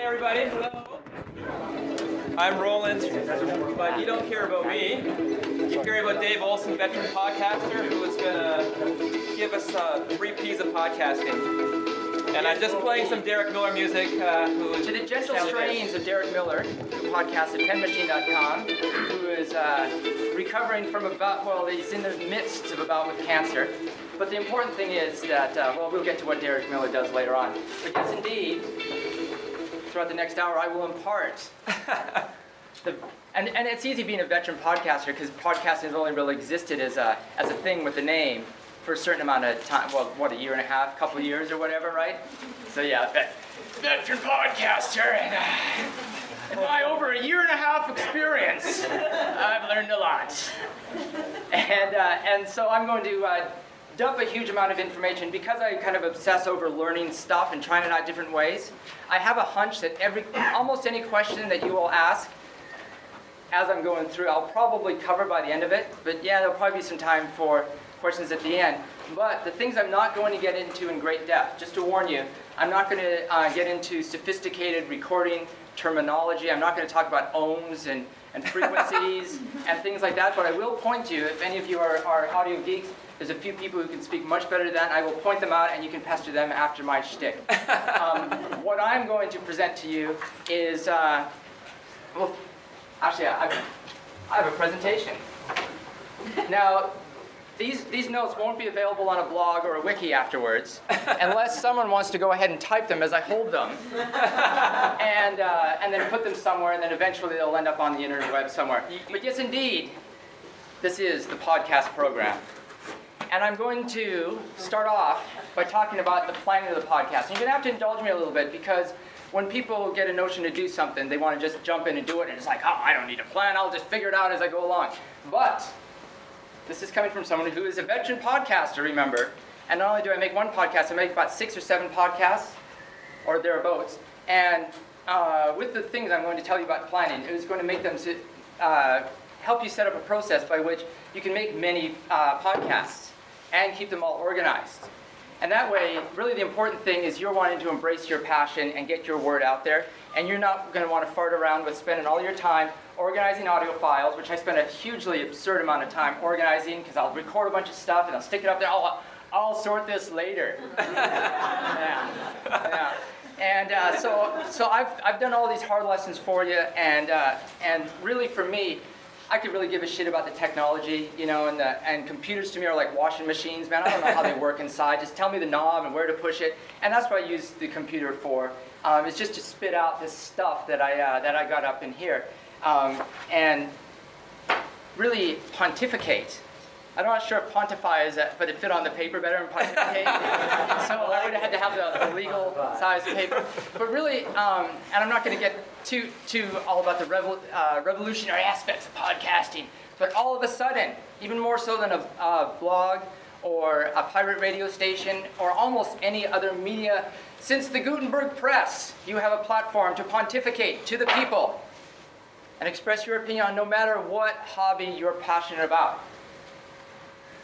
Hey everybody, hello. I'm Roland, but you don't care about me. You care about Dave Olson, veteran podcaster, who is gonna give us uh, three P's of podcasting. And I'm just playing some Derek Miller music. Uh, who is To the gentle strains of Derek Miller, who podcasts at penmachine.com, who is uh, recovering from about, well, he's in the midst of a bout with cancer. But the important thing is that, uh, well, we'll get to what Derek Miller does later on. But yes, indeed, throughout the next hour, I will impart. the, and, and it's easy being a veteran podcaster because podcasting has only really existed as a, as a thing with a name for a certain amount of time. Well, what, a year and a half, couple years or whatever, right? So yeah, vet, veteran podcaster. And, uh, in my over a year and a half experience, I've learned a lot. And, uh, and so I'm going to uh, dump a huge amount of information because I kind of obsess over learning stuff and trying it out different ways. I have a hunch that every almost any question that you will ask as I'm going through, I'll probably cover by the end of it. But yeah, there'll probably be some time for questions at the end. But the things I'm not going to get into in great depth, just to warn you, I'm not going to uh, get into sophisticated recording terminology. I'm not going to talk about ohms and, and frequencies and things like that. But I will point to you, if any of you are, are audio geeks, there's a few people who can speak much better than that. I will point them out and you can pester them after my shtick. Um, what I'm going to present to you is, uh, well, actually, I, I have a presentation. Now, these, these notes won't be available on a blog or a wiki afterwards, unless someone wants to go ahead and type them as I hold them, and, uh, and then put them somewhere, and then eventually they'll end up on the internet web somewhere. But yes, indeed, this is the podcast program. And I'm going to start off by talking about the planning of the podcast. And you're going to have to indulge me a little bit because when people get a notion to do something, they want to just jump in and do it, and it's like, oh, I don't need a plan, I'll just figure it out as I go along. But this is coming from someone who is a veteran podcaster, remember. And not only do I make one podcast, I make about six or seven podcasts, or thereabouts. And uh, with the things I'm going to tell you about planning, it is going to make them uh, help you set up a process by which you can make many uh, podcasts and keep them all organized. And that way, really the important thing is you're wanting to embrace your passion and get your word out there. And you're not going to want to fart around with spending all your time organizing audio files, which I spend a hugely absurd amount of time organizing because I'll record a bunch of stuff and I'll stick it up there. I'll, I'll sort this later. yeah. yeah. And uh, so, so I've, I've done all these hard lessons for you, and, uh, and really for me, I could really give a shit about the technology, you know, and, the, and computers to me are like washing machines, man. I don't know how they work inside. Just tell me the knob and where to push it. And that's what I use the computer for. Um, it's just to spit out this stuff that I, uh, that I got up in here. Um, and really pontificate. I'm not sure if pontify is, a, but it fit on the paper better than pontificate. so I would have had to have the, the legal size paper. But really, um, and I'm not going to get too, too all about the revol- uh, revolutionary aspects of podcasting, but all of a sudden, even more so than a, a blog or a pirate radio station or almost any other media, since the Gutenberg Press, you have a platform to pontificate to the people and express your opinion on no matter what hobby you're passionate about.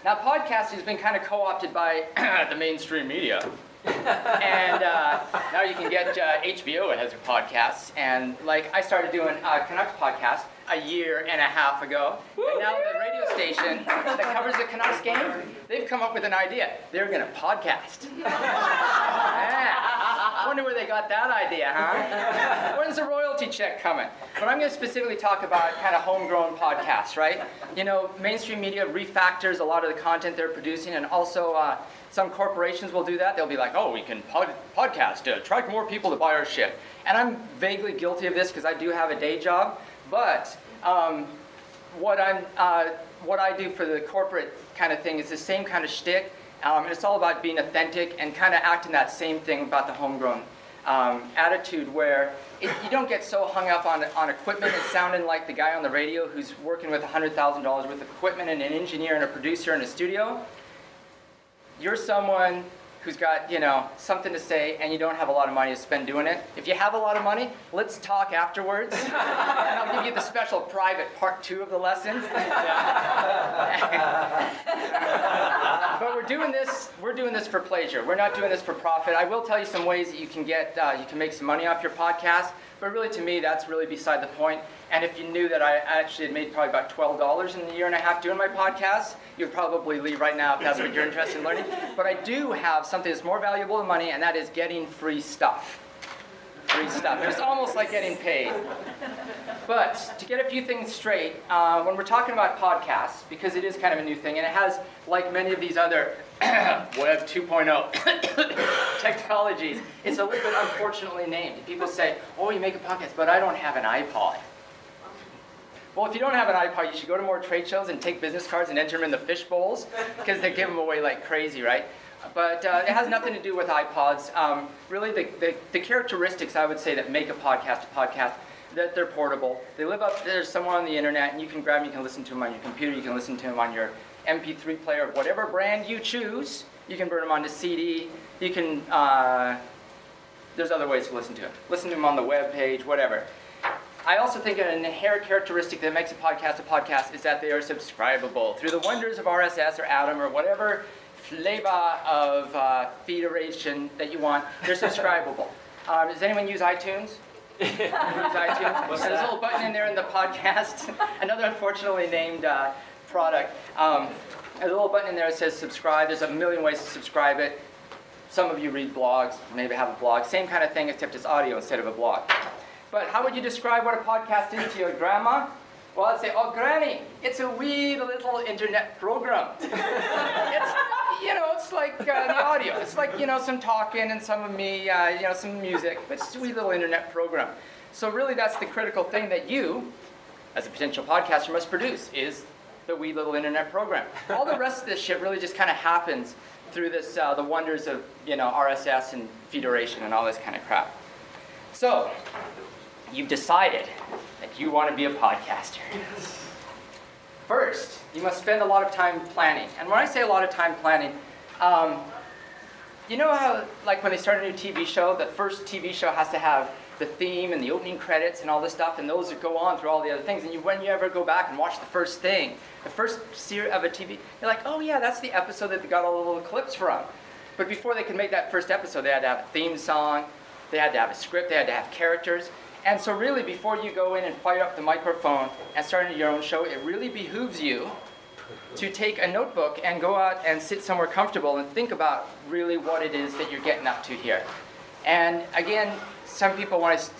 Now, podcasting has been kind of co opted by the mainstream media. And uh, now you can get uh, HBO, it has a podcast. And like I started doing a Canucks podcast a year and a half ago. And now the radio station that covers the Canucks game, they've come up with an idea. They're going to podcast. yeah. I wonder where they got that idea, huh? When's the royalty check coming? But I'm going to specifically talk about kind of homegrown podcasts, right? You know, mainstream media refactors a lot of the content they're producing, and also uh, some corporations will do that. They'll be like, oh, we can pod- podcast to attract more people to buy our shit. And I'm vaguely guilty of this because I do have a day job. But um, what I'm, uh, what I do for the corporate kind of thing is the same kind of shtick. Um, and it's all about being authentic and kind of acting that same thing about the homegrown um, attitude where it, you don't get so hung up on, on equipment and sounding like the guy on the radio who's working with $100,000 worth of equipment and an engineer and a producer in a studio. You're someone who's got, you know, something to say and you don't have a lot of money to spend doing it. If you have a lot of money, let's talk afterwards. and I'll give you the special private part two of the lesson. but we're doing this. We're doing this for pleasure. We're not doing this for profit. I will tell you some ways that you can get, uh, you can make some money off your podcast. But really, to me, that's really beside the point. And if you knew that I actually had made probably about twelve dollars in the year and a half doing my podcast, you'd probably leave right now if that's what you're interested in learning. But I do have something that's more valuable than money, and that is getting free stuff. Free stuff. It's almost like getting paid. But to get a few things straight, uh, when we're talking about podcasts, because it is kind of a new thing, and it has, like many of these other Web 2.0 technologies, it's a little bit unfortunately named. People say, oh, you make a podcast, but I don't have an iPod. Well, if you don't have an iPod, you should go to more trade shows and take business cards and enter them in the fish bowls, because they give them away like crazy, right? But uh, it has nothing to do with iPods. Um, really, the, the, the characteristics I would say that make a podcast a podcast that they're portable. They live up there somewhere on the internet, and you can grab them, you can listen to them on your computer, you can listen to them on your MP3 player of whatever brand you choose. You can burn them onto CD. You can, uh, there's other ways to listen to them. Listen to them on the web page, whatever. I also think an inherent characteristic that makes a podcast a podcast is that they are subscribable through the wonders of RSS or Atom or whatever flavor of uh, federation that you want. They're subscribable. Um, does anyone use iTunes? use iTunes. What's There's a little button in there in the podcast. Another unfortunately named uh, product. Um, there's a little button in there that says subscribe. There's a million ways to subscribe it. Some of you read blogs, maybe have a blog. Same kind of thing, except it's audio instead of a blog. But how would you describe what a podcast is to your grandma? Well, I'd say, oh, Granny, it's a wee little internet program. it's, you know, it's like uh, the audio. It's like, you know, some talking and some of me, uh, you know, some music. But it's a wee little internet program. So really, that's the critical thing that you, as a potential podcaster, must produce is the wee little internet program. All the rest of this shit really just kind of happens through this, uh, the wonders of, you know, RSS and federation and all this kind of crap. So, you've decided that you want to be a podcaster. First, you must spend a lot of time planning. And when I say a lot of time planning, um, you know how, like, when they start a new TV show, the first TV show has to have the theme and the opening credits and all this stuff, and those that go on through all the other things. And you, when you ever go back and watch the first thing, the first series of a TV, you're like, oh yeah, that's the episode that they got all the little clips from. But before they could make that first episode, they had to have a theme song, they had to have a script, they had to have characters. And so, really, before you go in and fire up the microphone and start your own show, it really behooves you to take a notebook and go out and sit somewhere comfortable and think about really what it is that you're getting up to here. And again, some people want to.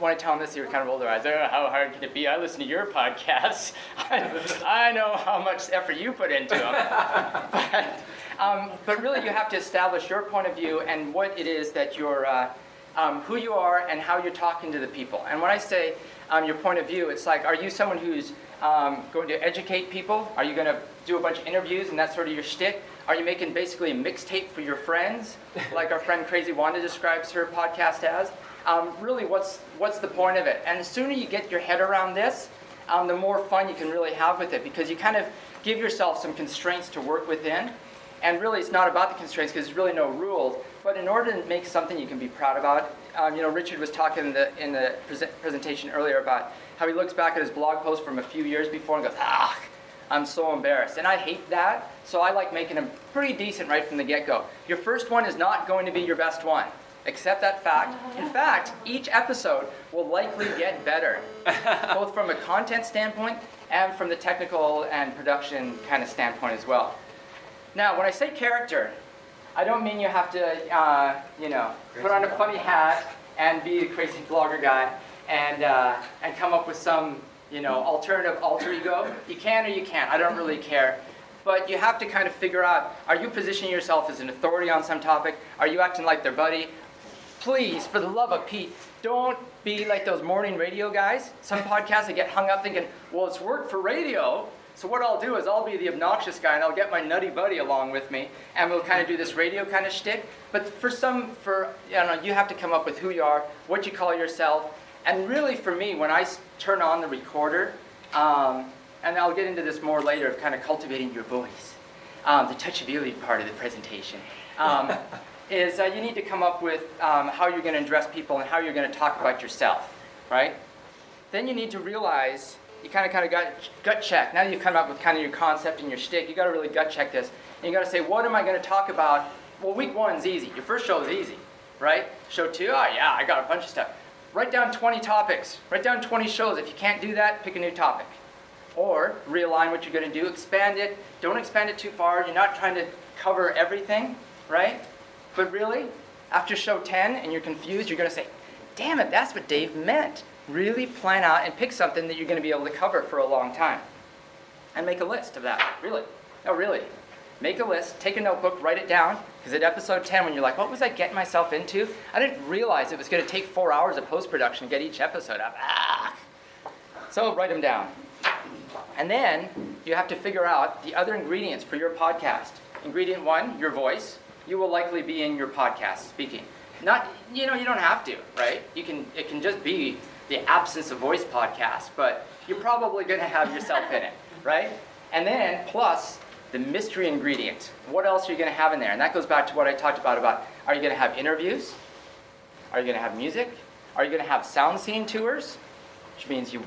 Want to tell them this, you're kind of roll their eyes. Oh, how hard can it be? I listen to your podcasts. I know how much effort you put into them. but, um, but really, you have to establish your point of view and what it is that you're, uh, um, who you are, and how you're talking to the people. And when I say um, your point of view, it's like, are you someone who's um, going to educate people? Are you going to do a bunch of interviews and that's sort of your shtick? Are you making basically a mixtape for your friends, like our friend Crazy Wanda describes her podcast as? Um, really, what's what's the point of it? And the sooner you get your head around this, um, the more fun you can really have with it because you kind of give yourself some constraints to work within. And really, it's not about the constraints because there's really no rules. But in order to make something you can be proud about, um, you know, Richard was talking in the in the present presentation earlier about how he looks back at his blog post from a few years before and goes, ah, I'm so embarrassed. And I hate that. So I like making them pretty decent right from the get-go. Your first one is not going to be your best one. Accept that fact. In fact, each episode will likely get better, both from a content standpoint and from the technical and production kind of standpoint as well. Now, when I say character, I don't mean you have to, uh, you know, put on a funny hat and be a crazy vlogger guy and uh, and come up with some, you know, alternative alter ego. You can or you can't. I don't really care. But you have to kind of figure out: Are you positioning yourself as an authority on some topic? Are you acting like their buddy? Please, for the love of Pete, don't be like those morning radio guys. Some podcasts I get hung up thinking, well, it's worked for radio, so what I'll do is I'll be the obnoxious guy and I'll get my nutty buddy along with me and we'll kind of do this radio kind of shtick. But for some, for, you know, you have to come up with who you are, what you call yourself. And really for me, when I turn on the recorder, um, and I'll get into this more later of kind of cultivating your voice, um, the touchability part of the presentation, um, is uh, you need to come up with um, how you're going to address people and how you're going to talk about yourself, right? Then you need to realize you kind of kind of gut gut check. Now that you've come up with kind of your concept and your shtick, you got to really gut check this. And you got to say, what am I going to talk about? Well, week one's easy. Your first show is easy, right? Show two, oh yeah, I got a bunch of stuff. Write down 20 topics. Write down 20 shows. If you can't do that, pick a new topic. Or realign what you're going to do. Expand it. Don't expand it too far. You're not trying to cover everything, right? But really, after show 10 and you're confused, you're going to say, damn it, that's what Dave meant. Really plan out and pick something that you're going to be able to cover for a long time. And make a list of that. Really. No, really. Make a list, take a notebook, write it down. Because at episode 10, when you're like, what was I getting myself into? I didn't realize it was going to take four hours of post production to get each episode up. Ah. So write them down. And then you have to figure out the other ingredients for your podcast. Ingredient one, your voice. You will likely be in your podcast speaking. Not, you know, you don't have to, right? You can, it can just be the absence of voice podcast, but you're probably going to have yourself in it, right? And then plus the mystery ingredient. What else are you going to have in there? And that goes back to what I talked about about are you going to have interviews? Are you going to have music? Are you going to have sound scene tours? Which means you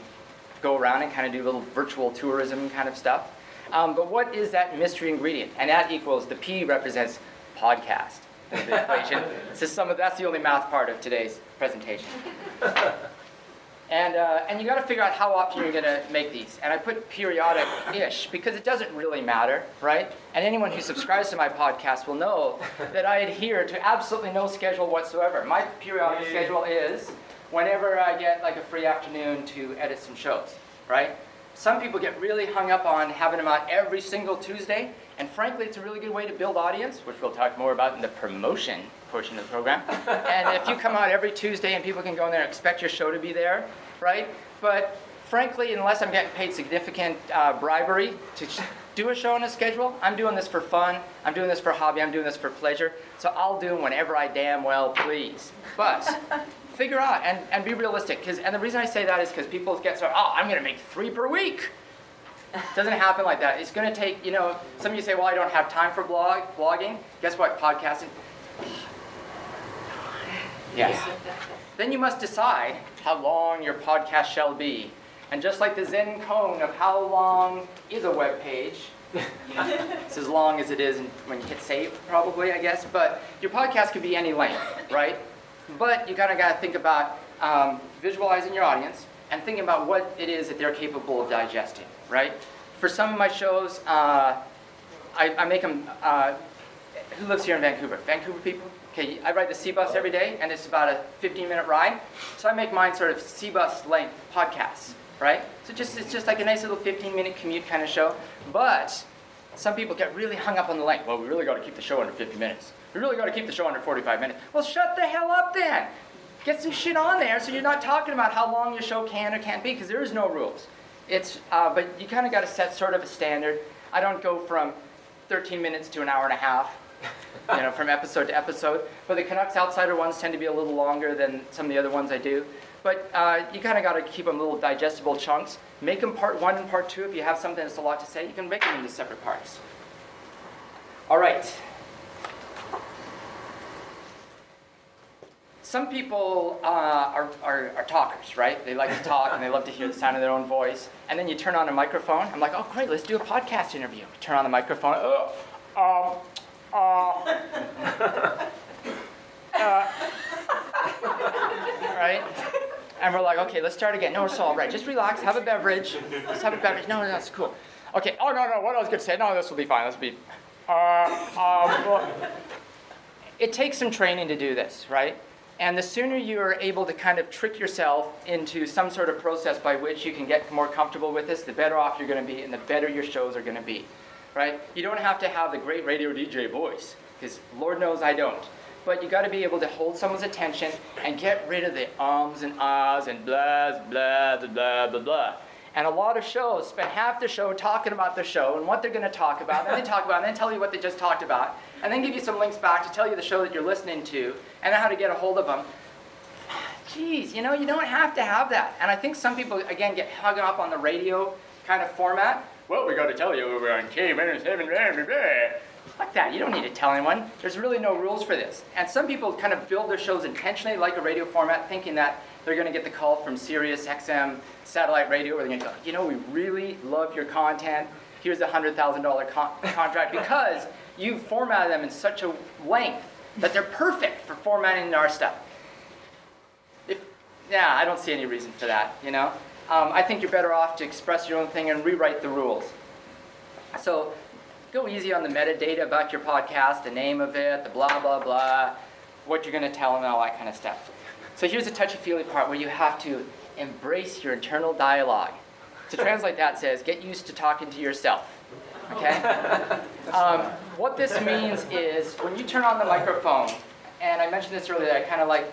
go around and kind of do little virtual tourism kind of stuff. Um, but what is that mystery ingredient? And that equals the P represents podcast. The equation. so some of that's the only math part of today's presentation. And, uh, and you got to figure out how often you're going to make these. And I put periodic-ish because it doesn't really matter, right? And anyone who subscribes to my podcast will know that I adhere to absolutely no schedule whatsoever. My periodic schedule is whenever I get like a free afternoon to edit some shows, right? Some people get really hung up on having them out every single Tuesday, and frankly, it's a really good way to build audience, which we'll talk more about in the promotion portion of the program. and if you come out every Tuesday and people can go in there and expect your show to be there, right? But frankly, unless I'm getting paid significant uh, bribery to do a show on a schedule, I'm doing this for fun. I'm doing this for hobby. I'm doing this for pleasure. So I'll do them whenever I damn well please. But figure out and, and be realistic. Cause, and the reason I say that is because people get so, oh, I'm going to make three per week. It doesn't happen like that. It's going to take, you know, some of you say, well, I don't have time for blog, blogging. Guess what? Podcasting. Yes. Then you must decide how long your podcast shall be. And just like the Zen koan of how long is a web page, it's as long as it is when you hit save, probably, I guess. But your podcast could be any length, right? But you kind of got to think about um, visualizing your audience and thinking about what it is that they're capable of digesting, right? For some of my shows, uh, I, I, make them. Uh, who lives here in Vancouver? Vancouver people? Okay, I ride the C-Bus every day, and it's about a 15-minute ride. So I make mine sort of C-Bus length podcasts, right? So just it's just like a nice little 15-minute commute kind of show. But some people get really hung up on the length. Well, we really got to keep the show under 50 minutes. We really got to keep the show under 45 minutes. Well, shut the hell up then. Get some shit on there so you're not talking about how long your show can or can't be because there is no rules. It's, uh, but you kind of got to set sort of a standard. I don't go from 13 minutes to an hour and a half you know, from episode to episode. But the Canucks Outsider ones tend to be a little longer than some of the other ones I do. But uh, you kind of got to keep them little digestible chunks. Make them part one and part two. If you have something that's a lot to say, you can make them into separate parts. All right. Some people uh, are, are, are, talkers, right? They like to talk and they love to hear the sound of their own voice. And then you turn on a microphone. I'm like, oh, great, let's do a podcast interview. turn on the microphone. Oh, um, uh, uh, right? And we're like, okay, let's start again. No, it's all right. Just relax, have a beverage. Let's have a beverage. No, no, that's cool. Okay, oh, no, no, what I was going to say, no, this will be fine. This will be. Uh, um, well, it takes some training to do this, right? And the sooner you're able to kind of trick yourself into some sort of process by which you can get more comfortable with this, the better off you're going to be and the better your shows are going to be right? You don't have to have the great radio DJ voice, because Lord knows I don't. But you got to be able to hold someone's attention and get rid of the ums and ahs and blahs, blah, blah, blah, blah, blah. And a lot of shows spend half the show talking about the show and what they're going to talk about, and then they talk about, and then tell you what they just talked about, and then give you some links back to tell you the show that you're listening to and how to get a hold of them. Geez, you know, you don't have to have that. And I think some people, again, get hung up on the radio kind of format well, we got to tell you we're on K-7, like that. You don't need to tell anyone. There's really no rules for this. And some people kind of build their shows intentionally like a radio format, thinking that they're going to get the call from Sirius XM satellite radio where they're going to go, you know, we really love your content. Here's a $100,000 con- contract because you formatted them in such a length that they're perfect for formatting our stuff. If, yeah, I don't see any reason for that, you know? Um, I think you're better off to express your own thing and rewrite the rules. So go easy on the metadata about your podcast, the name of it, the blah, blah, blah, what you're going to tell them, and all that kind of stuff. So here's the touchy-feely part where you have to embrace your internal dialogue. To translate that says, get used to talking to yourself. Okay? Um, what this means is when you turn on the microphone, and I mentioned this earlier, I kind of like,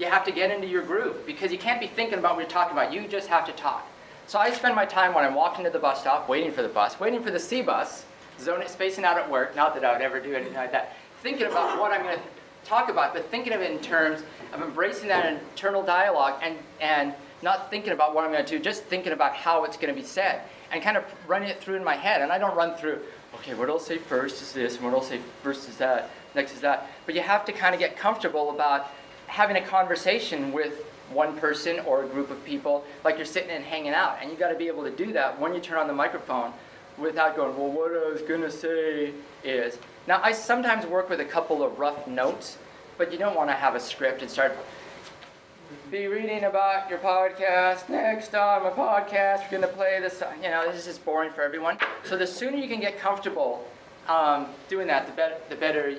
you have to get into your groove because you can't be thinking about what you're talking about. You just have to talk. So I spend my time when I'm walking to the bus stop, waiting for the bus, waiting for the C bus, zoning, spacing out at work, not that I would ever do anything like that, thinking about what I'm going to talk about, but thinking of it in terms of embracing that internal dialogue and, and not thinking about what I'm going to do, just thinking about how it's going to be said and kind of running it through in my head. And I don't run through, okay, what I'll say first is this, and what I'll say first is that, next is that. But you have to kind of get comfortable about having a conversation with one person or a group of people, like you're sitting and hanging out. And you got to be able to do that when you turn on the microphone without going, well, what I was going to say is. Now, I sometimes work with a couple of rough notes, but you don't want to have a script and start be reading about your podcast. Next on my podcast, we're going to play this. You know, this is just boring for everyone. So the sooner you can get comfortable um, doing that, the better, the better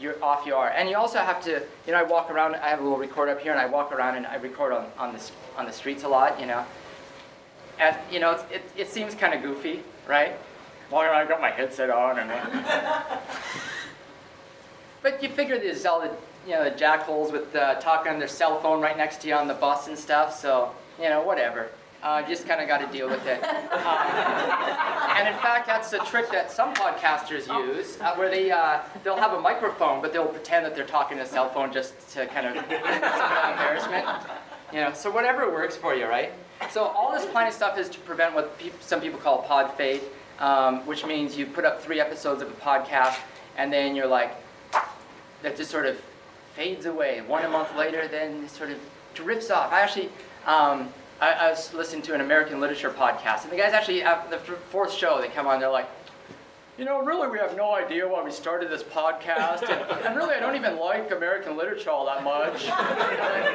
you're off you are. And you also have to, you know, I walk around. I have a little record up here, and I walk around and I record on, on the on the streets a lot. You know, and you know, it it seems kind of goofy, right? Around, I got my headset on, and. but you figure there's all the you know, jackholes with uh, talking on their cell phone right next to you on the bus and stuff. So, you know, whatever. Uh, just kind of got to deal with it. Um, and in fact, that's a trick that some podcasters use, uh, where they uh, they'll have a microphone, but they'll pretend that they're talking to a cell phone just to kind of some embarrassment. You know, so whatever works for you, right? So all this planning stuff is to prevent what pe- some people call pod fade, um, which means you put up three episodes of a podcast, and then you're like, that just sort of fades away. One a month later, then it sort of drifts off. I actually, um, I, I, was listening to an American literature podcast, and the guys actually, after the fourth show, they come on, they're like, you know, really, we have no idea why we started this podcast, and, and really, I don't even like American literature all that much.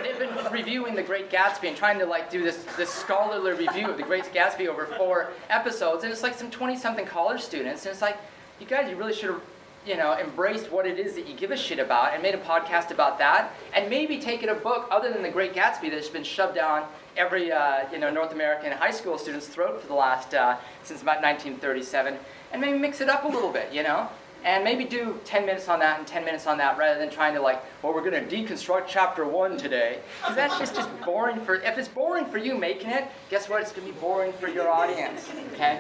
They've been reviewing The Great Gatsby and trying to like do this this scholarly review of The Great Gatsby over four episodes, and it's like some 20-something college students, and it's like, you guys, you really should have you know, embraced what it is that you give a shit about and made a podcast about that, and maybe taken a book other than The Great Gatsby that's been shoved down every, uh, you know, North American high school student's throat for the last, uh, since about 1937, and maybe mix it up a little bit, you know? And maybe do 10 minutes on that and 10 minutes on that rather than trying to like, well, we're going to deconstruct chapter one today. Because that's just, just boring for, if it's boring for you making it, guess what? It's going to be boring for your audience, okay?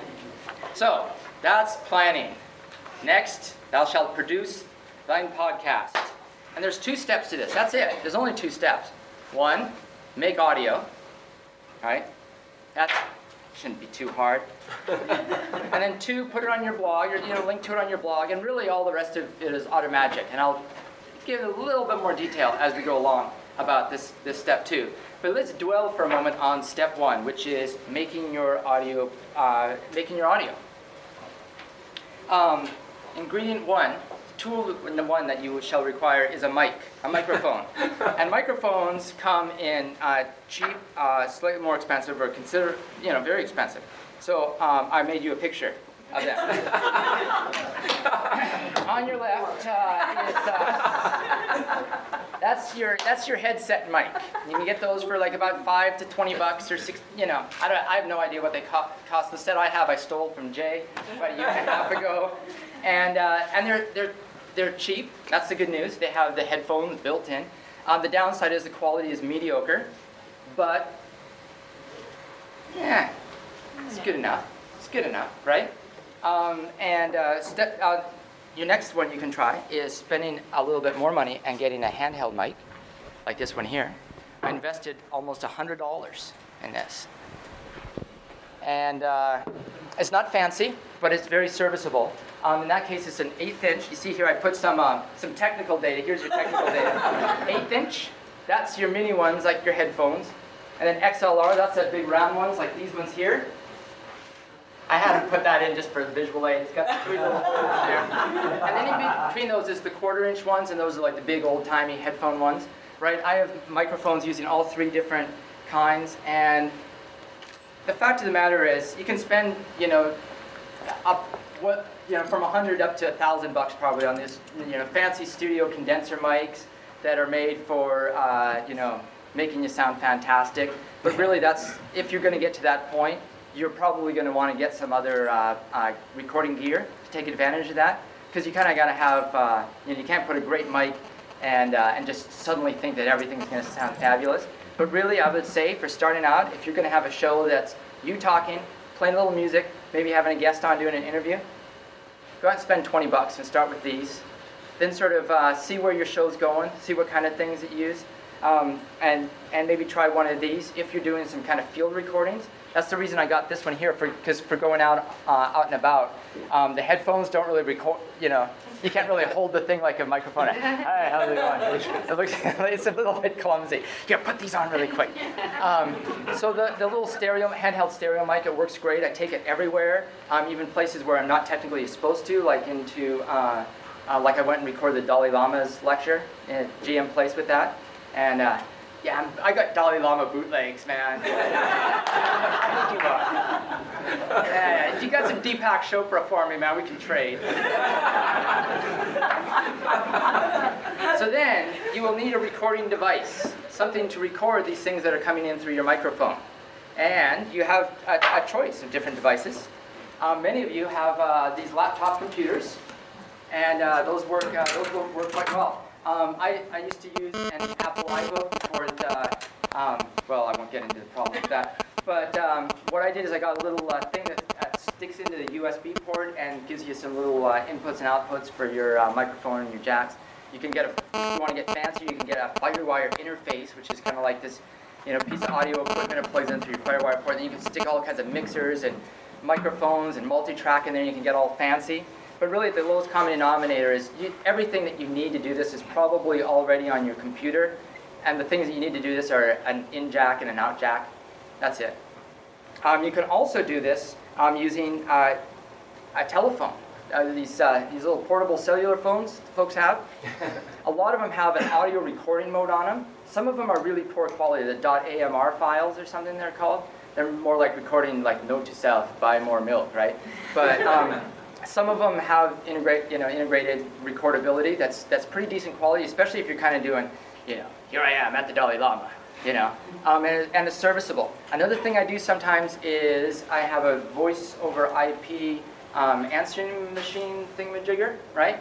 So, that's planning. Next, thou shalt produce thine podcast. And there's two steps to this. That's it. There's only two steps. One, make audio. Right? That shouldn't be too hard. and then two, put it on your blog, or you know, link to it on your blog, and really all the rest of it is automagic. And I'll give a little bit more detail as we go along about this, this step two. But let's dwell for a moment on step one, which is making your audio, uh, making your audio. Um, ingredient one, tool number one that you shall require is a mic, a microphone. and microphones come in uh, cheap, uh, slightly more expensive, or consider, you know, very expensive. So um, I made you a picture of that. On your left uh, is uh, that's your that's your headset mic. You can get those for like about five to twenty bucks or six. You know, I, don't, I have no idea what they co- cost. The set I have I stole from Jay about a year and a half ago, and uh, and they're they're they're cheap. That's the good news. They have the headphones built in. Um, the downside is the quality is mediocre, but yeah, it's good enough. It's good enough, right? Um, and uh, uh, your next one you can try is spending a little bit more money and getting a handheld mic, like this one here. I invested almost $100 in this. And uh, it's not fancy, but it's very serviceable. Um, in that case, it's an eighth inch. You see here, I put some um, some technical data. Here's your technical data. eighth inch, That's your mini ones, like your headphones. And then XLR, that's that big round ones, like these ones here. I had to put that in just for the visual aid. It's got three little holes there. And then in between those is the quarter inch ones, and those are like the big old timey headphone ones, right? I have microphones using all three different kinds, and the fact of the matter is, you can spend, you know, up what you know from a 100 up to a 1,000 bucks probably on these, you know, fancy studio condenser mics that are made for, uh, you know, making you sound fantastic. But really, that's if you're going to get to that point, you're probably going to want to get some other uh, uh, recording gear to take advantage of that, because you kind of got to have, uh, you know, you can't put a great mic and uh, and just suddenly think that everything's going to sound fabulous. But really, I would say for starting out, if you're going to have a show that's you talking, playing a little music, maybe having a guest on doing an interview, go out and spend 20 bucks and start with these. Then sort of uh, see where your show's going, see what kind of things it use, um, and, and maybe try one of these if you're doing some kind of field recordings. That's the reason I got this one here, because for, going out, uh, out and about. Um, the headphones don't really record, you know, you can't really hold the thing like a microphone. Hi, how's it going? It looks, it's a little bit clumsy. Here, put these on really quick. Um, so the, the little stereo, handheld stereo mic, it works great. I take it everywhere, um, even places where I'm not technically supposed to, like into, uh, uh, like I went and recorded the Dalai Lama's lecture at GM Place with that. And uh, yeah, I'm, I got Dalai Lama bootlegs, man. I think you are. Yeah, you got some Deepak Chopra for me, man, we can trade. so then, you will need a recording device, something to record these things that are coming in through your microphone. And you have a, a choice of different devices. Um, many of you have uh, these laptop computers, and uh, those work. Uh, those work quite well. Um, I, I used to use an Apple iBook for the. Um, well, I won't get into the problem with that. But um, what I did is I got a little uh, thing that sticks into the USB port and gives you some little uh, inputs and outputs for your uh, microphone and your jacks. You can get a, if you want to get fancy, you can get a FireWire interface, which is kind of like this, you know, piece of audio equipment that plugs into your FireWire port. Then you can stick all kinds of mixers and microphones and multi-track in there. And you can get all fancy. But really, the lowest common denominator is you, everything that you need to do this is probably already on your computer. And the things that you need to do this are an in jack and an out jack. That's it. Um, you can also do this um, using uh, a telephone. Uh, these, uh, these little portable cellular phones folks have. a lot of them have an audio recording mode on them. Some of them are really poor quality, the .amr files or something they're called. They're more like recording like note to self, buy more milk, right? But um, some of them have integrate, you know, integrated recordability that's, that's pretty decent quality, especially if you're kind of doing, you know, here I am at the Dalai Lama, you know, um, and, and it's serviceable. Another thing I do sometimes is I have a voice over IP um, answering machine thingamajigger, right?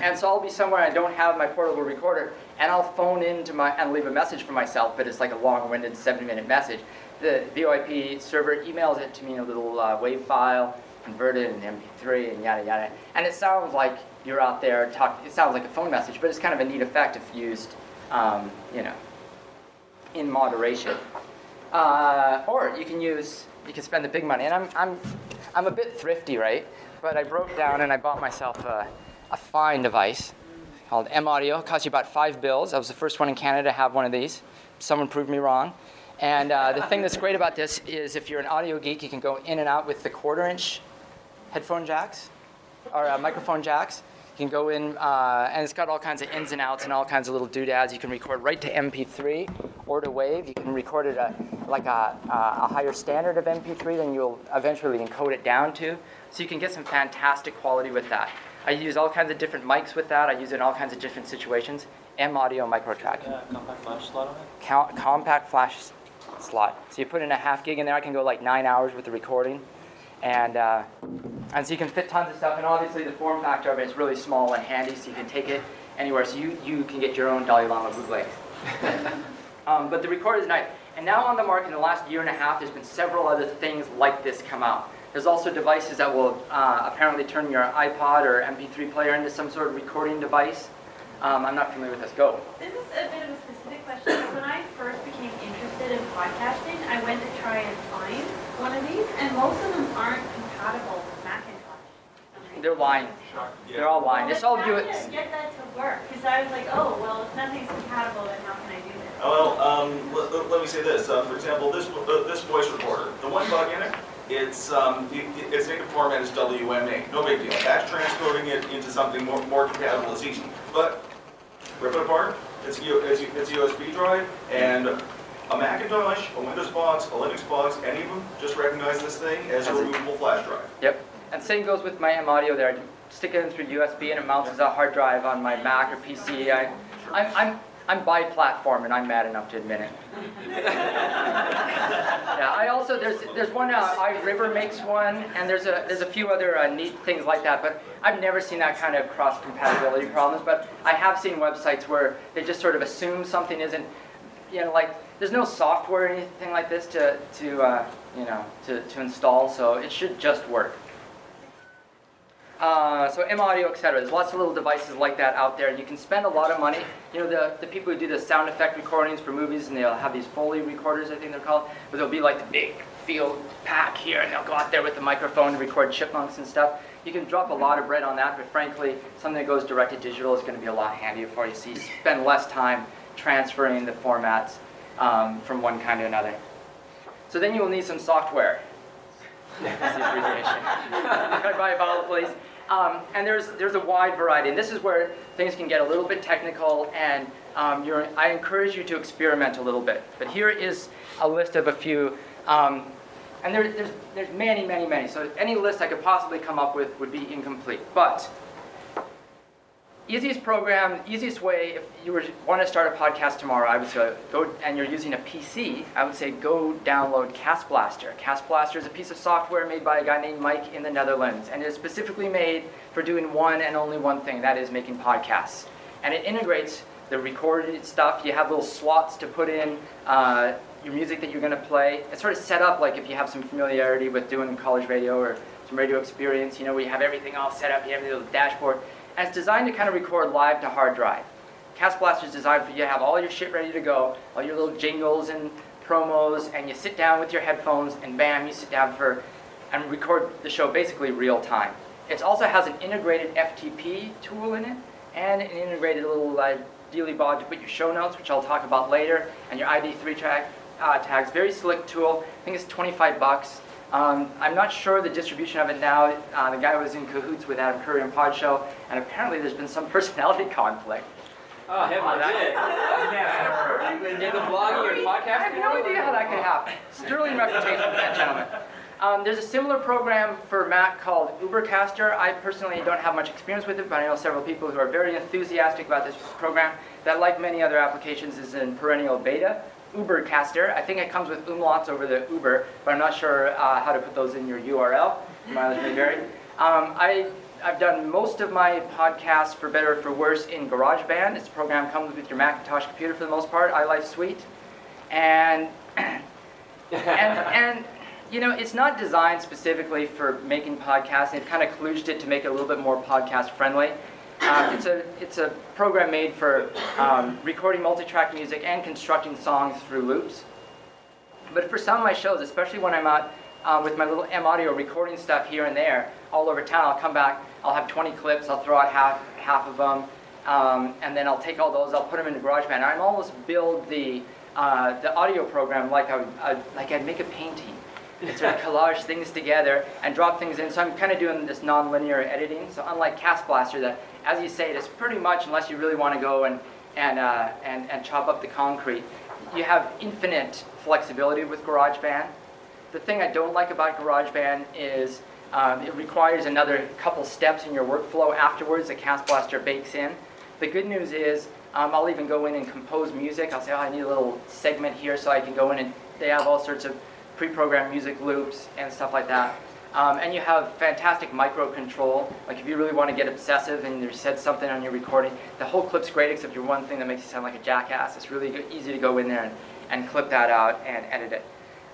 And so I'll be somewhere I don't have my portable recorder, and I'll phone into my and leave a message for myself, but it's like a long-winded seven-minute message. The VoIP server emails it to me in a little uh, WAV file, converted in MP3, and yada yada. And it sounds like you're out there talking. It sounds like a phone message, but it's kind of a neat effect if used, um, you know, in moderation. Uh, or you can use, you can spend the big money. And I'm, I'm, I'm a bit thrifty, right? But I broke down and I bought myself a, a fine device called M Audio. It cost you about five bills. I was the first one in Canada to have one of these. Someone proved me wrong. And uh, the thing that's great about this is if you're an audio geek, you can go in and out with the quarter inch headphone jacks or uh, microphone jacks. You can go in, uh, and it's got all kinds of ins and outs and all kinds of little doodads. You can record right to MP3 or to WAV. You can record it at like a, a higher standard of MP3 than you'll eventually encode it down to. So you can get some fantastic quality with that. I use all kinds of different mics with that. I use it in all kinds of different situations. M Audio micro track. Yeah, compact flash slot on it. Count, compact flash slot. So you put in a half gig in there. I can go like nine hours with the recording, and uh, and so you can fit tons of stuff. And obviously the form factor of it is really small and handy, so you can take it anywhere. So you you can get your own Dalai Lama bootleg. um, but the recorder is nice. And now on the market in the last year and a half, there's been several other things like this come out. There's also devices that will uh, apparently turn your iPod or MP3 player into some sort of recording device. Um, I'm not familiar with this. Go. This is a bit of a specific question. When I first became interested in podcasting, I went to try and find one of these, and most of them aren't compatible with Macintosh. they're lying. They're all lying. It's all Well, you. then did I get that to work? Because I was like, oh, well, if nothing's compatible, then how can I do this? Oh, Well, um, let, let- let me say this, uh, for example, this, uh, this voice recorder, the one bug in it, it's, um, it- its native format is WMA, no big deal. That's transcoding it into something more, more compatible is easy. But, rip it apart, it's, U- it's, U- it's a USB drive, and a Macintosh, a Windows box, a Linux box, any of them, just recognize this thing As a- removable flash drive. Yep. And same goes with my M audio there. I stick it in through USB and it mounts as a hard drive on my Mac or PC. I, I'm, I'm, I'm bi-platform and I'm mad enough to admit it. yeah, I also there's there's one uh, iRiver makes one, and there's a there's a few other uh, neat things like that. But I've never seen that kind of cross compatibility problems. But I have seen websites where they just sort of assume something isn't, you know, like there's no software or anything like this to to uh, you know to, to install, so it should just work. Uh, so M Audio, etc. There's lots of little devices like that out there, and you can spend a lot of money. You know, the, the people who do the sound effect recordings for movies, and they'll have these Foley recorders, I think they're called, where they'll be like the big field pack here, and they'll go out there with the microphone and record chipmunks and stuff. You can drop a lot of bread on that, but frankly, something that goes direct to digital is going to be a lot handier for you. So you spend less time transferring the formats um, from one kind to another. So then you will need some software. That's the abbreviation. Can I buy a bottle, please? Um, and there's there's a wide variety, and this is where things can get a little bit technical, and um, I encourage you to experiment a little bit. But here is a list of a few, um, and there, there's there's many, many, many. So any list I could possibly come up with would be incomplete. But easiest program, easiest way, if you were want to start a podcast tomorrow, I would say go, and you're using a PC, I would say go download Cast Blaster. Cast Blaster is a piece of software made by a guy named Mike in the Netherlands, and it is specifically made for doing one and only one thing, that is making podcasts. And it integrates the recorded stuff. You have little slots to put in uh, your music that you're going to play. It's sort of set up like if you have some familiarity with doing college radio or some radio experience, you know, you have everything all set up, you have the little dashboard. And it's designed to kind of record live to hard drive. Cast Blaster is designed for you to have all your shit ready to go, all your little jingles and promos, and you sit down with your headphones, and bam, you sit down for and record the show basically real time. It also has an integrated FTP tool in it, and an integrated little uh, dealy bod to put your show notes, which I'll talk about later, and your ID3 track uh, tags. Very slick tool. I think it's 25 bucks. Um, I'm not sure the distribution of it now. Uh, the guy was in cahoots with Adam Curry on Pod Show, and apparently there's been some personality conflict. Oh, heaven forbid. that- Did the blogging or I podcast? have no idea how that could happen. Sterling reputation for that gentleman. Um, there's a similar program for Mac called Ubercaster. I personally don't have much experience with it, but I know several people who are very enthusiastic about this program that, like many other applications, is in perennial beta. Ubercaster. I think it comes with umlauts over the Uber, but I'm not sure uh, how to put those in your URL. Mileage may vary. Um, I, I've done most of my podcasts, for better or for worse, in GarageBand. It's a program that comes with your Macintosh computer for the most part, iLife Suite. And and, and you know, it's not designed specifically for making podcasts. They've kind of kludged it to make it a little bit more podcast friendly. Um, it's a it's a program made for um, recording multi-track music and constructing songs through loops. But for some of my shows, especially when I'm out uh, with my little M Audio recording stuff here and there all over town, I'll come back. I'll have 20 clips. I'll throw out half half of them, um, and then I'll take all those. I'll put them into GarageBand. I'm almost build the uh, the audio program like I would, uh, like I'd make a painting. It's sort of collage things together and drop things in. So I'm kind of doing this non-linear editing. So unlike Cast Blaster, that as you say, it is pretty much unless you really want to go and and, uh, and and chop up the concrete, you have infinite flexibility with GarageBand. The thing I don't like about GarageBand is um, it requires another couple steps in your workflow afterwards that Cast Blaster bakes in. The good news is um, I'll even go in and compose music. I'll say, oh, I need a little segment here so I can go in and they have all sorts of pre-programmed music loops and stuff like that. Um, and you have fantastic micro control. Like if you really want to get obsessive and you said something on your recording, the whole clip's great except your one thing that makes you sound like a jackass. It's really easy to go in there and, and clip that out and edit it.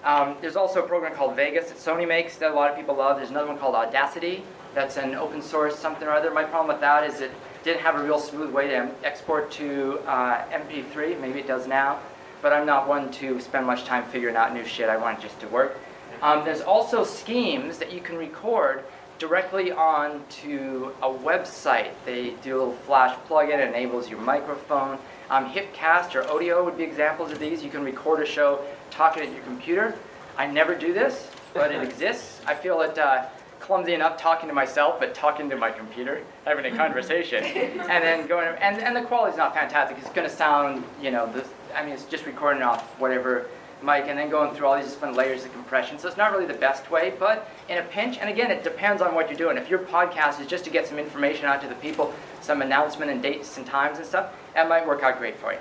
Um, there's also a program called Vegas that Sony makes that a lot of people love. There's another one called Audacity that's an open source something or other. My problem with that is it didn't have a real smooth way to export to uh, MP3. Maybe it does now, but I'm not one to spend much time figuring out new shit. I want it just to work. Um, there's also schemes that you can record directly onto a website. They do a little flash plugin, it enables your microphone. Um, Hipcast or Odeo would be examples of these. You can record a show talking at your computer. I never do this, but it exists. I feel it uh, clumsy enough talking to myself, but talking to my computer, having a conversation, and then going. And, and the quality's not fantastic. It's going to sound, you know, this, I mean, it's just recording off whatever mic and then going through all these different layers of compression. So it's not really the best way, but in a pinch, and again, it depends on what you're doing. If your podcast is just to get some information out to the people, some announcement and dates and times and stuff, that might work out great for you.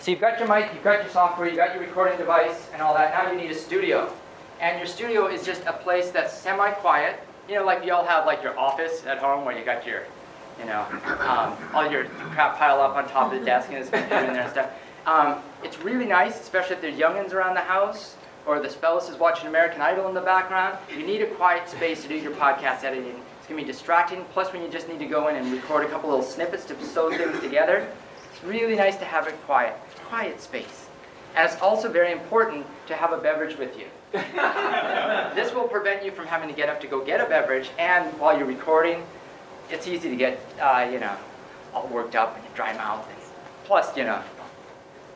So you've got your mic, you've got your software, you've got your recording device and all that. Now you need a studio. And your studio is just a place that's semi-quiet. You know, like you all have like your office at home where you got your, you know, um, all your crap pile up on top of the desk and computer in there and stuff. Um, it's really nice, especially if there's youngins around the house or the spouse is watching American Idol in the background. You need a quiet space to do your podcast editing. It's going to be distracting. Plus, when you just need to go in and record a couple little snippets to sew things together, it's really nice to have it quiet. Quiet space. And it's also very important to have a beverage with you. this will prevent you from having to get up to go get a beverage, and while you're recording, it's easy to get, uh, you know, all worked up and dry mouth. And plus, you know,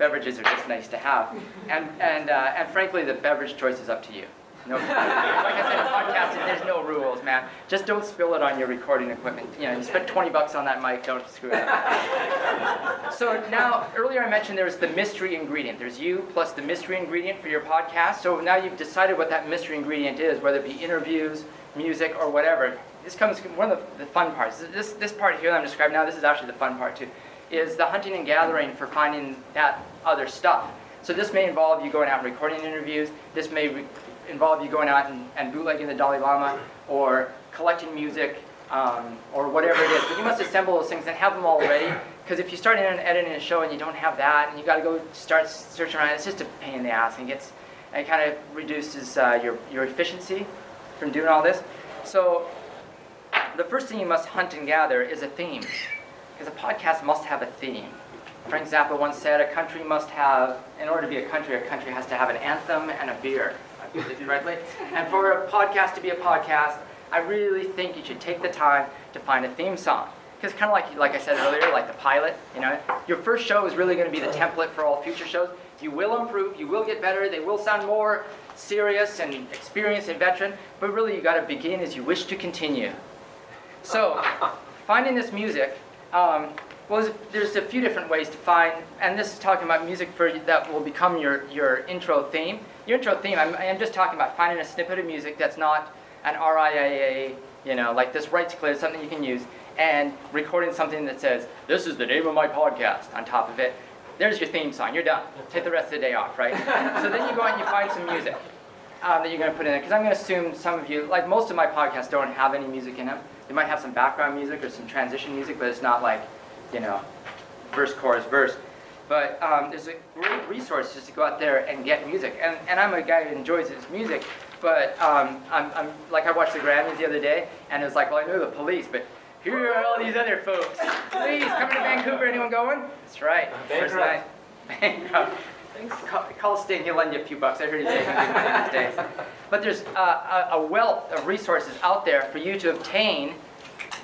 beverages are just nice to have. And, and, uh, and frankly, the beverage choice is up to you. No, like I said, in podcasting, there's no rules, man. Just don't spill it on your recording equipment. You know, you spent 20 bucks on that mic, don't screw it up. so now, earlier I mentioned there's the mystery ingredient. There's you plus the mystery ingredient for your podcast. So now you've decided what that mystery ingredient is, whether it be interviews, music, or whatever. This comes one of the, the fun parts. This, this part here that I'm describing now, this is actually the fun part too, is the hunting and gathering for finding that other stuff. So this may involve you going out and recording interviews. This may involve you going out and, and bootlegging the Dalai Lama or collecting music um, or whatever it is. But you must assemble those things and have them all ready. Because if you start editing a show and you don't have that, and you got to go start searching around, it's just a pain in the ass, and gets and it kind of reduces uh, your your efficiency from doing all this. So the first thing you must hunt and gather is a theme, because a podcast must have a theme. Frank Zappa once said, "A country must have, in order to be a country, a country has to have an anthem and a beer." correctly. And for a podcast to be a podcast, I really think you should take the time to find a theme song. Because kind of like, like I said earlier, like the pilot, you know, your first show is really going to be the template for all future shows. You will improve, you will get better, they will sound more serious and experienced and veteran, but really you got to begin as you wish to continue. So, finding this music, um, well, there's a, few different ways to find, and this is talking about music for that will become your, your intro theme. Your intro theme, I'm, I'm just talking about finding a snippet of music that's not an RIAA, you know, like this rights clear, something you can use, and recording something that says, this is the name of my podcast on top of it. There's your theme song, you're done. Take the rest of the day off, right? so then you go out and you find some music um, that you're going to put in there, because I'm going to assume some of you, like most of my podcasts don't have any music in them. They might have some background music or some transition music, but it's not like, you know, verse, chorus, verse. But um, there's a great resource just to go out there and get music. And, and I'm a guy who enjoys his music, but um, I'm, I'm, like I watched the Grammys the other day, and it was like, well, I know the police, but here are all these other folks. Please, coming to Vancouver, anyone going? That's right. First night. Bankrupt. Call, call Sting, he'll lend you a few bucks. I heard he's making good money these days. But there's uh, a, a wealth of resources out there for you to obtain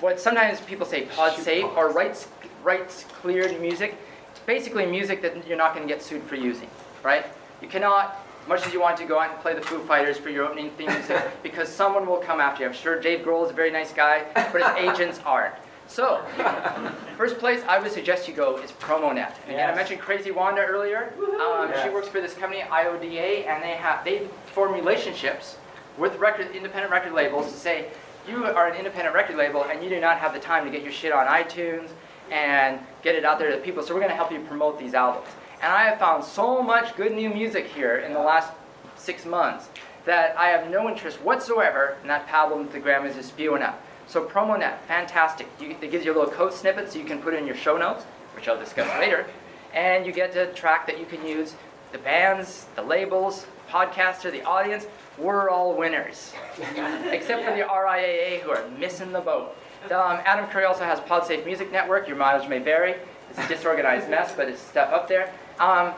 what sometimes people say pod safe or rights, rights cleared music. It's basically music that you're not going to get sued for using, right? You cannot, much as you want to go out and play the Foo Fighters for your opening theme music, because someone will come after you. I'm sure Dave Grohl is a very nice guy, but his agents aren't. So, first place I would suggest you go is PromoNet. And again, I mentioned Crazy Wanda earlier. Um, She works for this company IODA, and they have they form relationships with record independent record labels to say you are an independent record label and you do not have the time to get your shit on iTunes and get it out there to people. So we're going to help you promote these albums. And I have found so much good new music here in the last six months that I have no interest whatsoever in that album that the Grammys is spewing up. So PromoNet, fantastic. You, it gives you a little code snippet so you can put it in your show notes, which I'll discuss later. And you get a track that you can use. The bands, the labels, podcaster, the audience, we're all winners. Except for the RIAA who are missing the boat. Um, Adam Curry also has PodSafe Music Network. Your mileage may vary. It's a disorganized mess, but it's stuff up there. Um,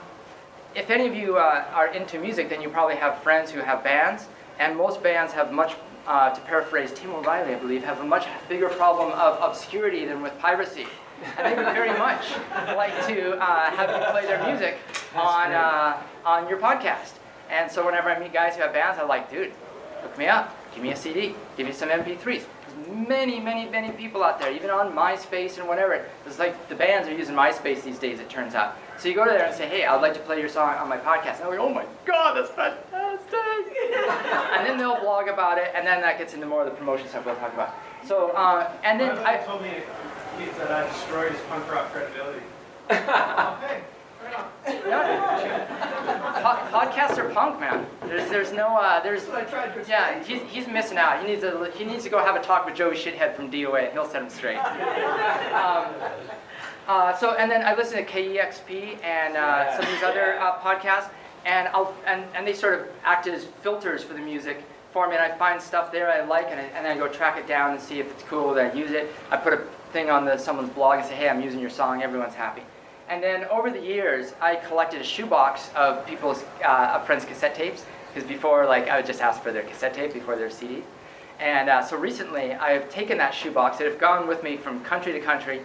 if any of you uh, are into music, then you probably have friends who have bands, and most bands have much uh, to paraphrase Tim O'Reilly, I believe, have a much bigger problem of obscurity than with piracy. And they would very much like to uh, have you play their music on, uh, on your podcast. And so whenever I meet guys who have bands, I'm like, dude, hook me up. Give me a CD. Give me some MP3s. Many, many, many people out there, even on MySpace and whatever. It's like the bands are using MySpace these days, it turns out. So you go to there and say, hey, I'd like to play your song on my podcast. And they're like, oh my God, that's fantastic. and then they'll blog about it, and then that gets into more of the promotion stuff we'll talk about. So, uh, and then I, told me that I destroyed his punk rock credibility. okay, po- podcasts are punk, man. There's, there's no, uh, there's, That's what I tried to yeah, he's, he's missing out. He needs to, he needs to go have a talk with Joey Shithead from DOA, and he'll set him straight. um, uh, so, and then I listen to KEXP and uh, some of these other uh, podcasts, and I'll, and, and they sort of act as filters for the music for me, and I find stuff there I like, and, I, and then I go track it down and see if it's cool, then I use it. I put a thing on the, someone's blog and say, hey, I'm using your song, everyone's happy. And then over the years, I collected a shoebox of people's uh, of friends' cassette tapes because before, like, I would just ask for their cassette tape before their CD. And uh, so recently, I have taken that shoebox. It have gone with me from country to country,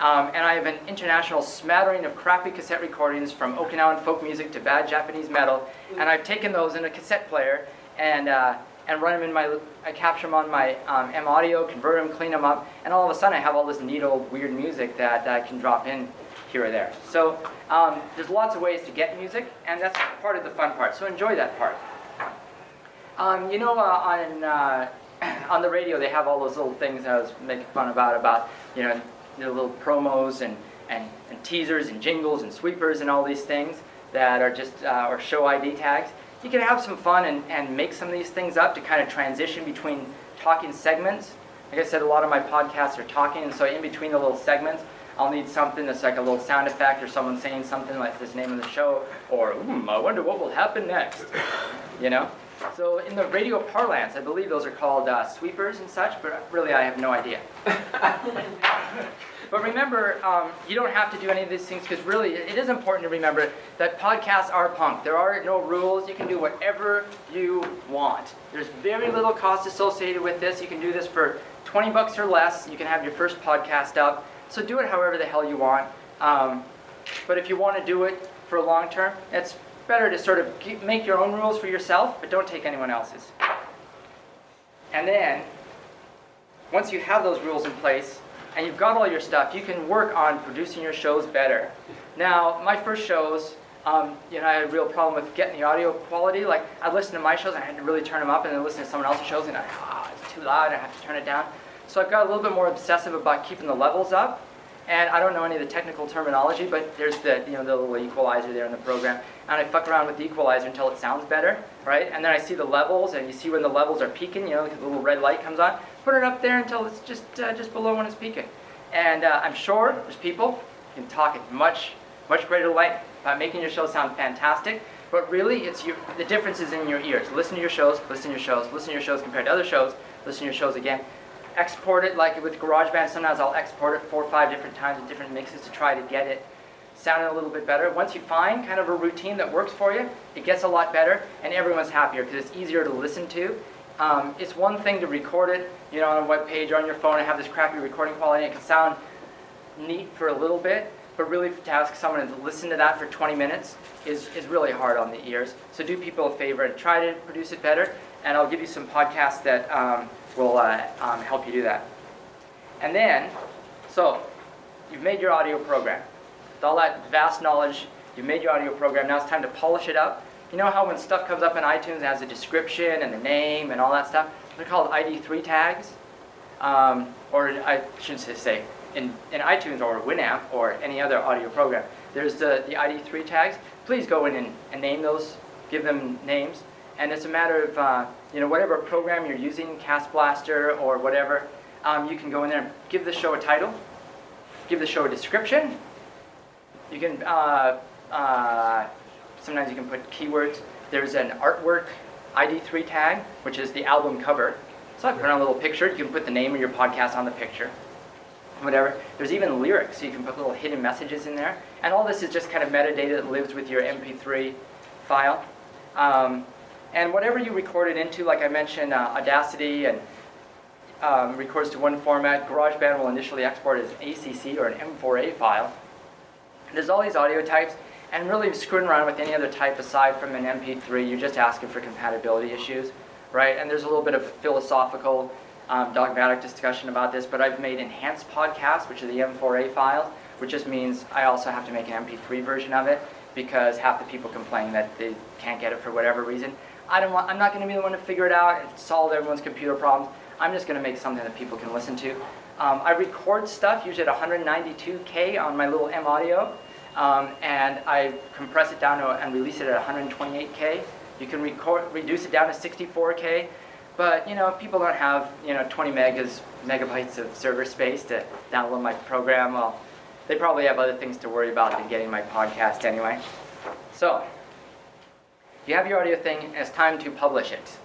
um, and I have an international smattering of crappy cassette recordings from Okinawan folk music to bad Japanese metal. And I've taken those in a cassette player and uh, and run them in my. I capture them on my um, M Audio, convert them, clean them up, and all of a sudden I have all this old weird music that I can drop in here or there. So um, there's lots of ways to get music, and that's part of the fun part. So enjoy that part. Um, you know, uh, on uh, on the radio they have all those little things I was making fun about about you know the little promos and, and, and teasers and jingles and sweepers and all these things that are just uh, or show ID tags. You can have some fun and, and make some of these things up to kind of transition between talking segments. Like I said, a lot of my podcasts are talking, and so in between the little segments, I'll need something that's like a little sound effect or someone saying something like this name of the show, or hmm, I wonder what will happen next. You know? So in the radio parlance, I believe those are called uh, sweepers and such, but really I have no idea. but remember, um, you don't have to do any of these things because really it is important to remember that podcasts are punk. There are no rules. You can do whatever you want. There's very little cost associated with this. You can do this for 20 bucks or less. You can have your first podcast up. So do it however the hell you want. Um, but if you want to do it for a long term, it's better to sort of make your own rules for yourself, but don't take anyone else's. And then, once you have those rules in place and you've got all your stuff, you can work on producing your shows better. Now, my first shows, um, you know, I had a real problem with getting the audio quality. Like, I'd listen to my shows and I had to really turn them up, and then listen to someone else's shows and I, ah, it's too loud, I have to turn it down. So I've got a little bit more obsessive about keeping the levels up. And I don't know any of the technical terminology, but there's the you know the little equalizer there in the program, and I fuck around with the equalizer until it sounds better, right? And then I see the levels, and you see when the levels are peaking, you know, the little red light comes on. Put it up there until it's just uh, just below when it's peaking. And uh, I'm sure there's people who can talk at much much greater light about making your show sound fantastic. But really, it's your, the difference is in your ears. Listen to your shows, listen to your shows, listen to your shows compared to other shows, listen to your shows again export it like with GarageBand. Sometimes I'll export it four or five different times with different mixes to try to get it sounding a little bit better. Once you find kind of a routine that works for you, it gets a lot better and everyone's happier because it's easier to listen to. Um, it's one thing to record it, you know, on a web page or on your phone and have this crappy recording quality. It can sound neat for a little bit, but really to ask someone to listen to that for 20 minutes is, is really hard on the ears. So do people a favor and try to produce it better. And I'll give you some podcasts that um, will uh, um, help you do that. And then, so you've made your audio program. With all that vast knowledge, you've made your audio program. Now it's time to polish it up. You know how when stuff comes up in iTunes it has a description and the name and all that stuff? They're called ID3 tags. Um, or I shouldn't say, in, in iTunes or Winamp or any other audio program, there's the, the ID3 tags. Please go in and, and name those, give them names. And it's a matter of, uh, you know, whatever program you're using, Cast Blaster or whatever, um, you can go in there and give the show a title, give the show a description. You can, uh, uh, sometimes you can put keywords. There's an artwork ID3 tag, which is the album cover. So I put on a little picture. You can put the name of your podcast on the picture. Whatever. There's even lyrics, so you can put little hidden messages in there. And all this is just kind of metadata that lives with your MP3 file. Um, And whatever you record it into, like I mentioned, uh, Audacity and um, records to one format. GarageBand will initially export as an ACC or an M4A file. There's all these audio types, and really screwing around with any other type aside from an MP3, you're just asking for compatibility issues, right? And there's a little bit of philosophical, um, dogmatic discussion about this, but I've made enhanced podcasts, which are the M4A files, which just means I also have to make an MP3 version of it because half the people complain that they can't get it for whatever reason. I don't want, I'm not going to be the one to figure it out and solve everyone's computer problems. I'm just going to make something that people can listen to. Um, I record stuff usually at 192K on my little M Audio, um, and I compress it down to, and release it at 128K. You can record, reduce it down to 64K, but you know people don't have you know 20 megas megabytes of server space to download my program. Well, they probably have other things to worry about than getting my podcast anyway. So, you have your audio thing, and it's time to publish it.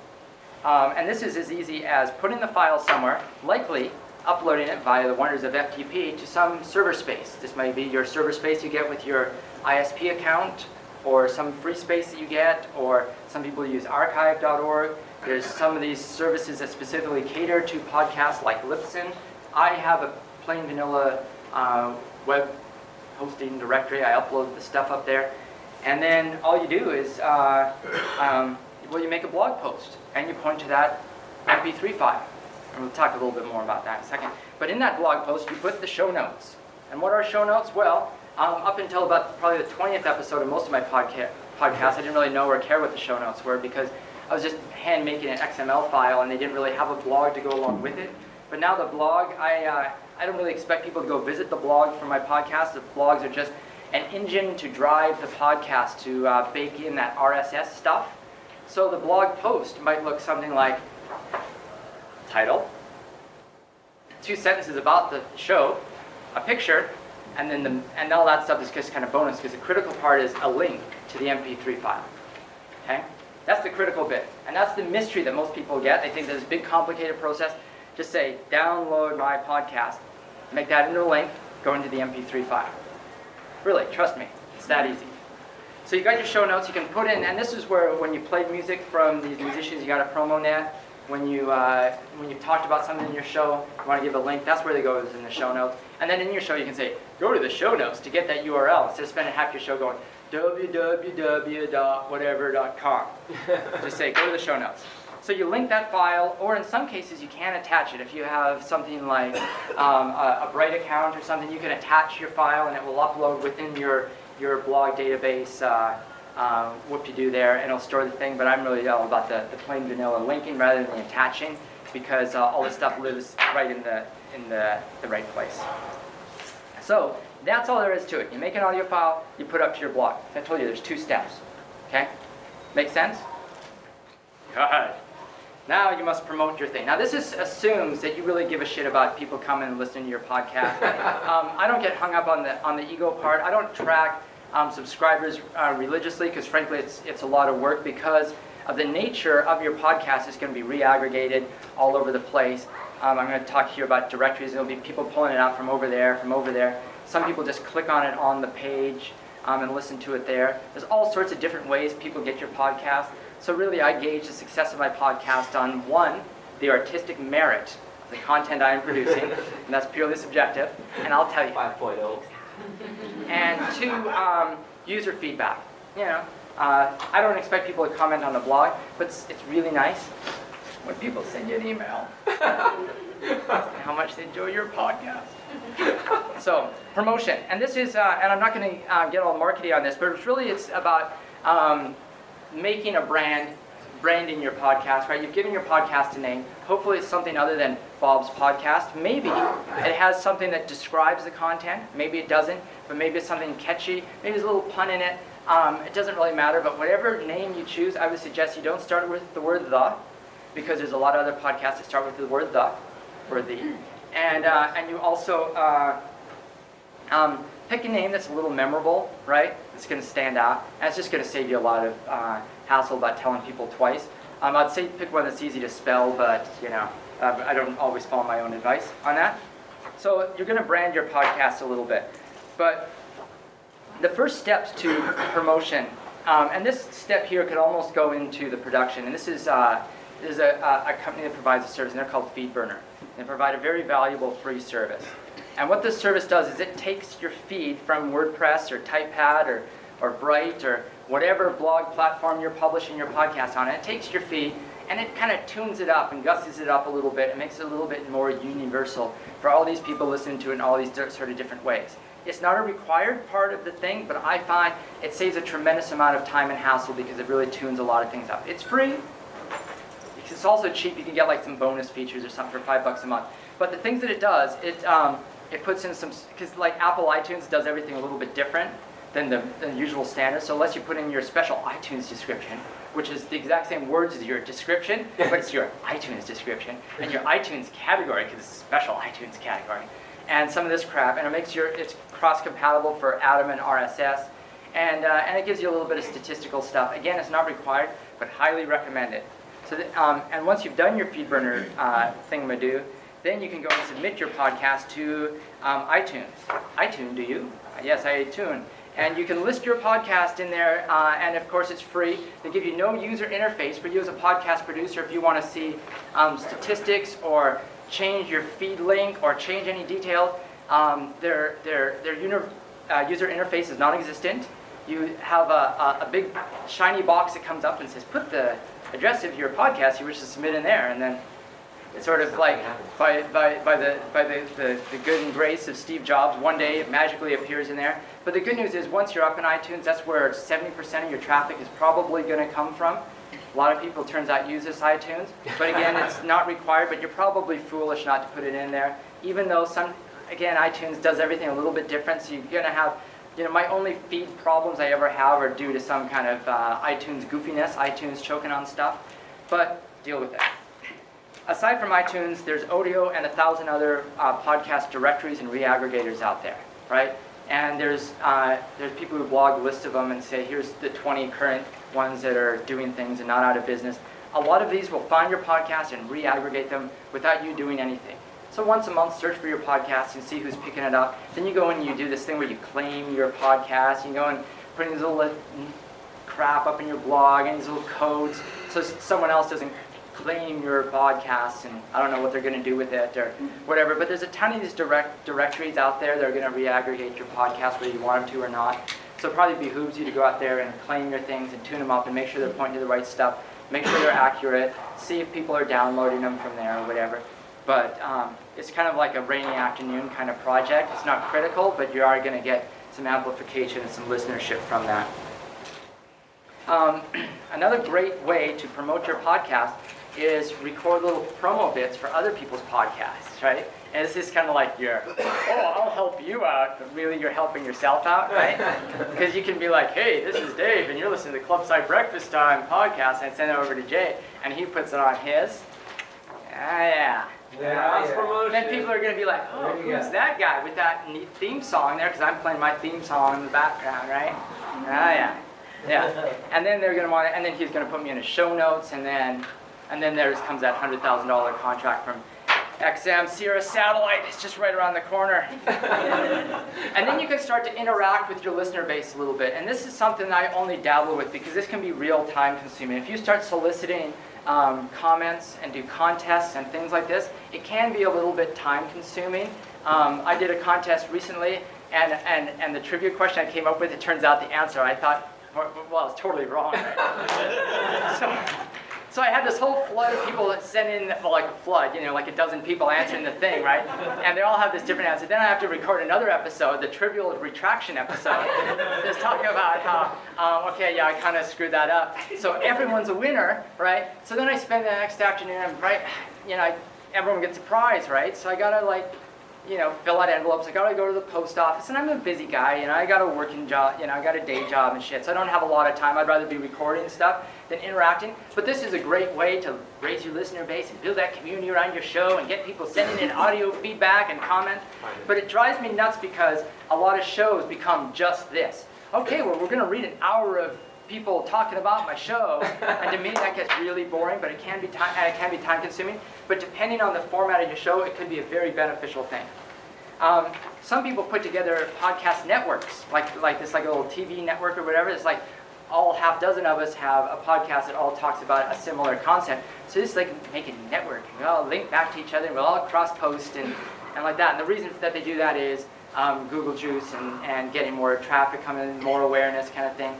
Um, and this is as easy as putting the file somewhere, likely uploading it via the wonders of FTP to some server space. This might be your server space you get with your ISP account, or some free space that you get, or some people use archive.org. There's some of these services that specifically cater to podcasts like Libsyn. I have a plain vanilla uh, web hosting directory. I upload the stuff up there. And then all you do is, uh, um, well, you make a blog post and you point to that MP3 file. And we'll talk a little bit more about that in a second. But in that blog post, you put the show notes. And what are show notes? Well, um, up until about probably the 20th episode of most of my podca- podcasts, I didn't really know or care what the show notes were because I was just hand making an XML file and they didn't really have a blog to go along with it. But now the blog, I, uh, I don't really expect people to go visit the blog for my podcast. The blogs are just an engine to drive the podcast to uh, bake in that RSS stuff. So the blog post might look something like title, two sentences about the show, a picture, and then the, and all that stuff is just kind of bonus because the critical part is a link to the MP3 file. Okay, that's the critical bit, and that's the mystery that most people get. They think there's a big complicated process. Just say download my podcast, make that into a link, go into the MP3 file. Really, trust me, it's that easy. So you got your show notes. You can put in, and this is where when you play music from these musicians, you got a promo net. When you uh, when you've talked about something in your show, you want to give a link. That's where they go is in the show notes. And then in your show, you can say go to the show notes to get that URL instead of spending half your show going www.whatever.com. Just say go to the show notes. So you link that file, or in some cases you can attach it. If you have something like um, a, a Bright account or something, you can attach your file and it will upload within your, your blog database. Uh, uh, whoop-de-doo there, and it'll store the thing, but I'm really all about the, the plain vanilla linking rather than the attaching, because uh, all this stuff lives right in the, in the, the right place. So that's all there is to it. You make an audio file, you put it up to your blog. I told you there's two steps. Okay? Make sense? Good. Now you must promote your thing. Now this is, assumes that you really give a shit about people coming and listening to your podcast. um, I don't get hung up on the on the ego part. I don't track um, subscribers uh, religiously because frankly it's it's a lot of work because of the nature of your podcast. It's going to be reaggregated all over the place. Um, I'm going to talk here about directories. There'll be people pulling it out from over there, from over there. Some people just click on it on the page um, and listen to it there. There's all sorts of different ways people get your podcast. So really, I gauge the success of my podcast on one, the artistic merit of the content I am producing, and that's purely subjective. And I'll tell you. 5.0. And two, um, user feedback. You know, uh, I don't expect people to comment on the blog, but it's, it's really nice when people send you an email how much they enjoy your podcast. so promotion, and this is, uh, and I'm not going to uh, get all markety on this, but it's really it's about um, making a brand, branding your podcast. Right? You've given your podcast a name. Hopefully, it's something other than Bob's podcast. Maybe it has something that describes the content. Maybe it doesn't, but maybe it's something catchy. Maybe there's a little pun in it. Um, it doesn't really matter, but whatever name you choose, I would suggest you don't start with the word the, because there's a lot of other podcasts that start with the word the or the. And, uh, and you also uh, um, pick a name that's a little memorable, right? It's going to stand out. And it's just going to save you a lot of uh, hassle about telling people twice. Um, I'd say pick one that's easy to spell, but you know, uh, I don't always follow my own advice on that. So you're going to brand your podcast a little bit. But the first steps to promotion Um, and this step here could almost go into the production. And this is, uh, this is a, a, company that provides a service, and they're called FeedBurner. They provide a very valuable free service. And what this service does is it takes your feed from WordPress or TypePad or, or Bright or whatever blog platform you're publishing your podcast on, it takes your feed and it kind of tunes it up and gusses it up a little bit and makes it a little bit more universal for all these people listening to it in all these sort of different ways. It's not a required part of the thing, but I find it saves a tremendous amount of time and hassle because it really tunes a lot of things up. It's free. It's also cheap. You can get like some bonus features or something for five bucks a month. But the things that it does, it um, it puts in some because like Apple iTunes does everything a little bit different than the, than the usual standard. So unless you put in your special iTunes description, which is the exact same words as your description, but it's your iTunes description and your iTunes category because it's a special iTunes category, and some of this crap, and it makes your it's cross-compatible for Atom and RSS, and uh, and it gives you a little bit of statistical stuff. Again, it's not required, but highly recommended. So that, um, and once you've done your FeedBurner uh, thingamadoo, then you can go and submit your podcast to um, iTunes. iTunes, do you? Yes, I tune. And you can list your podcast in there, uh, and of course it's free. They give you no user interface for you as a podcast producer if you want to see um, statistics or change your feed link or change any detail. Um, their their, their uni- uh, user interface is non-existent. You have a, a, a big shiny box that comes up and says, put the address of your podcast you wish to submit in there, and then it's sort of like by, by, by, the, by the, the, the good and grace of Steve Jobs, one day it magically appears in there. But the good news is once you're up in iTunes, that's where 70% of your traffic is probably going to come from. A lot of people, turns out, use this iTunes. But again, it's not required, but you're probably foolish not to put it in there. Even though some, again, iTunes does everything a little bit different, so you're going to have, you know, my only feed problems I ever have are due to some kind of uh, iTunes goofiness, iTunes choking on stuff. But deal with it aside from iTunes, there's Odeo and a thousand other uh, podcast directories and reaggregators out there, right? And there's uh, there's people who blog lists of them and say, here's the 20 current ones that are doing things and not out of business. A lot of these will find your podcast and reaggregate them without you doing anything. So once a month, search for your podcast and see who's picking it up. Then you go and you do this thing where you claim your podcast. You go and put in these little uh, crap up in your blog and these little codes so someone else doesn't claim your podcast and I don't know what they're going to do with it or whatever. But there's a ton of these direct directories out there that are going to reaggregate your podcast whether you want them to or not. So it probably behooves you to go out there and claim your things and tune them up and make sure they're pointing to the right stuff. Make sure they're accurate. See if people are downloading them from there or whatever. But um, it's kind of like a rainy afternoon kind of project. It's not critical, but you are going to get some amplification and some listenership from that. Um, another great way to promote your podcast is record little promo bits for other people's podcasts, right? And this is kind of like your, oh, I'll help you out, but really you're helping yourself out, right? Because you can be like, hey, this is Dave, and you're listening to the Clubside Breakfast Time podcast, and send it over to Jay, and he puts it on his. Ah, yeah. Cross promotion. Then people are going to be like, oh, There who's go. that guy with that neat theme song there? Because I'm playing my theme song in the background, right? Ah, yeah. Yeah. And then they're going to want to, and then he's going to put me in his show notes, and then, and then there comes that hundred thousand dollar contract from XM Sirius Satellite. It's just right around the corner. and then you can start to interact with your listener base a little bit. And this is something I only dabble with because this can be real time consuming. If you start soliciting um, comments and do contests and things like this, it can be a little bit time consuming. Um, I did a contest recently, and, and, and the trivia question I came up with, it turns out the answer I thought, well, it's totally wrong. right? so, so I had this whole flood of people that sent in, well, like a flood, you know, like a dozen people answering the thing, right? And they all have this different answer. Then I have to record another episode, the trivial retraction episode, just talking about how, um, okay, yeah, I kind of screwed that up. So everyone's a winner, right? So then I spend the next afternoon, right? You know, I, everyone gets a prize, right? So I gotta like you know, fill out envelopes. I gotta go to the post office, and I'm a busy guy. You know, I got a working job. You know, I got a day job and shit. So I don't have a lot of time. I'd rather be recording stuff than interacting. But this is a great way to raise your listener base and build that community around your show and get people sending in audio feedback and comments. But it drives me nuts because a lot of shows become just this. Okay, well, we're gonna read an hour of people talking about my show, and to me that gets really boring. But it can be time, it can be time consuming. But depending on the format of your show, it could be a very beneficial thing. Um, some people put together podcast networks, like like this, like a little TV network or whatever. It's like all half dozen of us have a podcast that all talks about a similar concept. So just like make a network. We all link back to each other and we'll all cross post and, and like that. And the reason that they do that is um, Google Juice and, and getting more traffic coming more awareness kind of thing.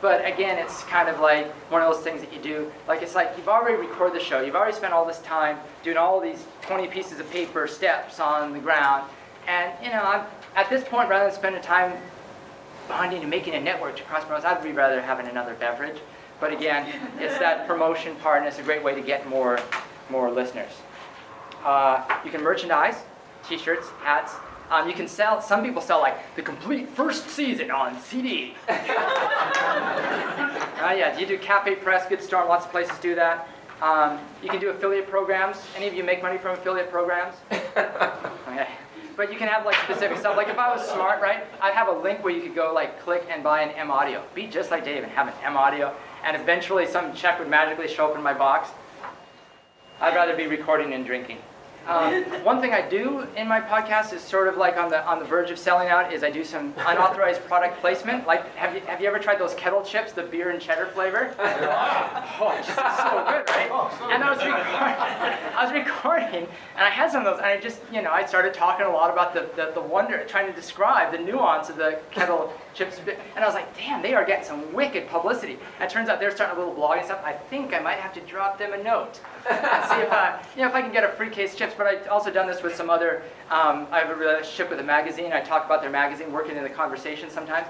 But again, it's kind of like one of those things that you do. Like it's like you've already recorded the show. You've already spent all this time doing all these 20 pieces of paper steps on the ground. And you know, I'm, at this point, rather than spending time bonding and making a network to cross promote, I'd be rather having another beverage. But again, it's that promotion part, and it's a great way to get more, more listeners. Uh, you can merchandise, t-shirts, hats. Um, you can sell. Some people sell like the complete first season on CD. uh, yeah, you do Cafe Press, Good Storm. Lots of places do that. Um, you can do affiliate programs. Any of you make money from affiliate programs? okay. But you can have like specific stuff. Like if I was smart, right, I'd have a link where you could go like click and buy an M audio. Be just like Dave and have an M audio, and eventually some check would magically show up in my box. I'd rather be recording and drinking. Um, one thing I do in my podcast is sort of like on the on the verge of selling out is I do some unauthorized product placement. Like have you have you ever tried those kettle chips, the beer and cheddar flavor? oh, it's just so good, right? And I was recording, I was recording, and I had some of those, and I just you know I started talking a lot about the, the, the wonder, trying to describe the nuance of the kettle chips, and I was like, damn, they are getting some wicked publicity. And it turns out they're starting a little blog and stuff. I think I might have to drop them a note and see if I, you know, if I can get a free case chips. But I've also done this with some other. Um, I have a relationship with a magazine. I talk about their magazine, working in the conversation sometimes,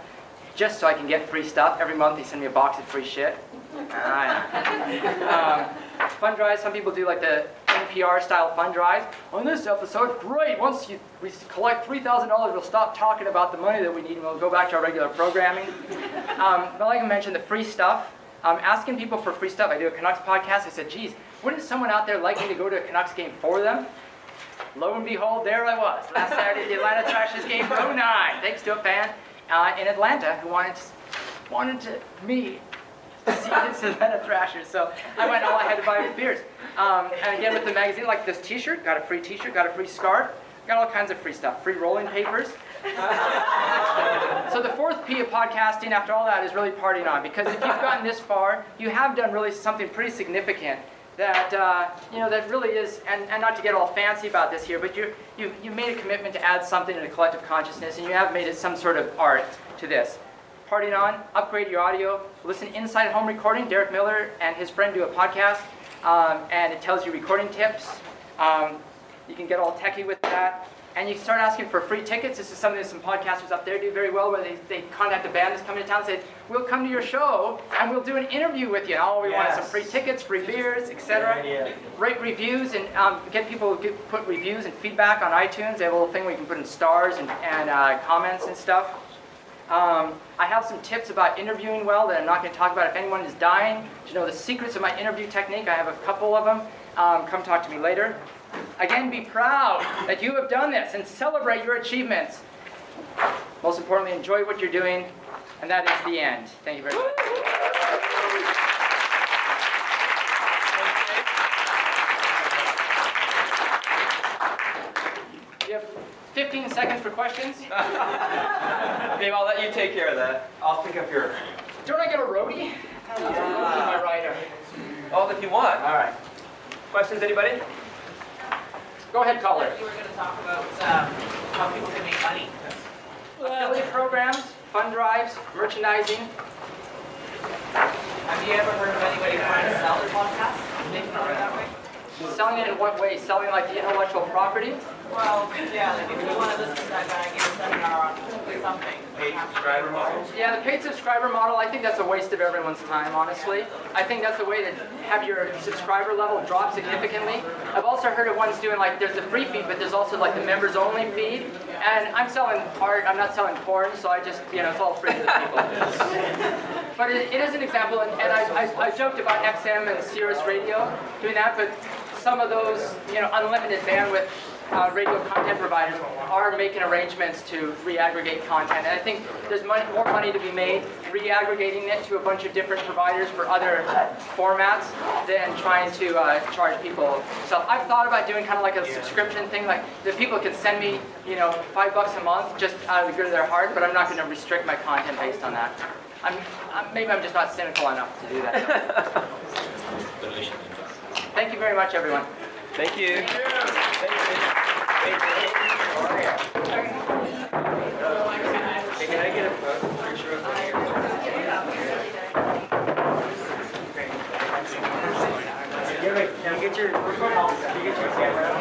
just so I can get free stuff. Every month they send me a box of free shit. um, fund drives. Some people do like the NPR style fund drives. On this episode, great. Once you, we collect three thousand dollars, we'll stop talking about the money that we need and we'll go back to our regular programming. Um, but like I mentioned, the free stuff. Um, asking people for free stuff. I do a Canucks podcast. I said, geez, wouldn't someone out there like me to go to a Canucks game for them? Lo and behold, there I was last Saturday at the Atlanta Thrashers game, 09, thanks to a fan uh, in Atlanta who wanted to, wanted to me to see this Atlanta Thrashers. So I went. All I had to buy was beers. Um, and again with the magazine, like this T-shirt, got a free T-shirt, got a free scarf, got all kinds of free stuff, free rolling papers. so the fourth P of podcasting, after all that, is really partying on. Because if you've gotten this far, you have done really something pretty significant that uh, you know that really is, and, and not to get all fancy about this here, but you you you made a commitment to add something to the collective consciousness, and you have made it some sort of art to this. Partying on, upgrade your audio, listen inside home recording. Derek Miller and his friend do a podcast, um, and it tells you recording tips. Um, you can get all techie with that. And you start asking for free tickets. This is something that some podcasters up there do very well, where they, they contact a band that's coming to town and say, we'll come to your show and we'll do an interview with you. And all we want is some free tickets, free beers, etc. Rate reviews and um, get people to put reviews and feedback on iTunes. They have a little thing where you can put in stars and, and uh, comments and stuff. Um, I have some tips about interviewing well that I'm not going to talk about. If anyone is dying to know the secrets of my interview technique, I have a couple of them. Um, come talk to me later. Again, be proud that you have done this and celebrate your achievements. Most importantly, enjoy what you're doing, and that is the end. Thank you very much. You have 15 seconds for questions. Dave, I'll let you take care of that. I'll pick up your. Don't I get a roadie? Uh, my rider. Oh, if you want. All right. Questions, anybody? Go ahead, caller. You were going to talk about um, how people can make money. Affiliate programs, fund drives, merchandising. Have you ever heard of anybody trying to sell their podcast? Making money that way? Selling it in what way? Selling like the intellectual property? Well, yeah, like if you want to listen to that guy give a seminar on something. Paid subscriber model? Yeah, the paid subscriber model, I think that's a waste of everyone's time, honestly. I think that's the way to have your subscriber level drop significantly. I've also heard of ones doing like, there's the free feed, but there's also like the members only feed. And I'm selling art, I'm not selling porn, so I just, you know, it's all free to the people. but it, it is an example, and, and I, I, I joked about XM and Sirius Radio doing that, but some of those, you know, unlimited bandwidth uh, radio content providers are making arrangements to reaggregate content. And I think there's money, more money to be made reaggregating it to a bunch of different providers for other formats than trying to uh, charge people. So I've thought about doing kind of like a subscription thing, like that people can send me, you know, five bucks a month just out of the good of their heart, but I'm not going to restrict my content based on that. I'm, I'm, maybe I'm just not cynical enough to do that. Thank you very much, everyone. Thank you. Thank you. Can I get a picture of Can you get your, can you get your camera?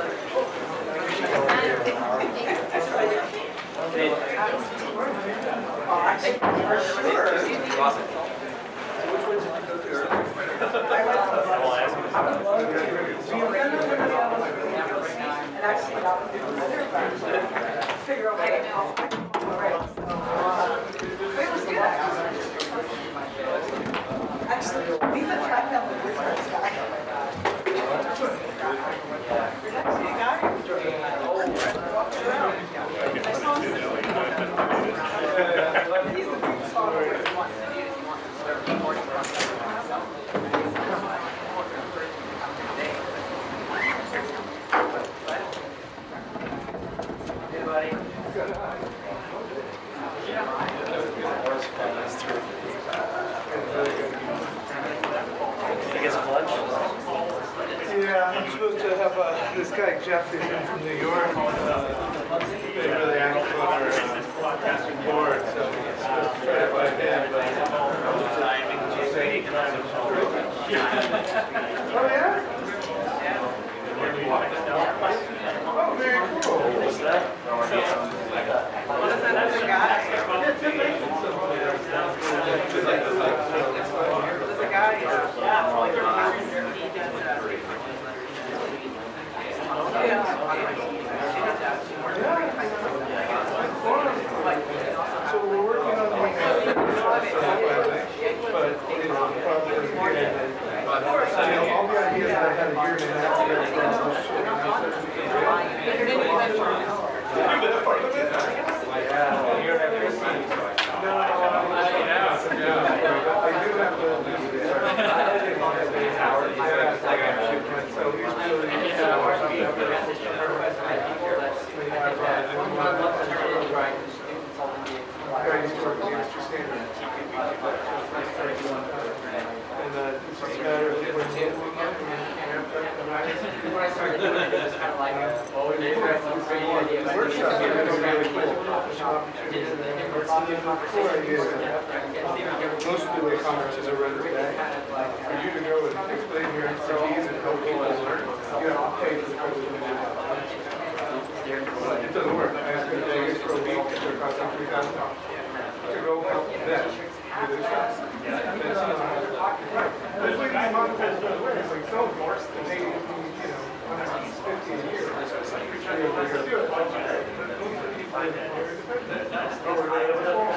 Most of the conferences are run today. For you to go and explain your expertise and help people learn, you have to pay for the of it. It doesn't work. I asked to Vegas for a week, it three thousand dollars. To go help them do uh, There's like the way, it's like so forced, and they, you know, when I'm fifty a year. it's like you're trying to figure out- Oh, we're gonna have a full-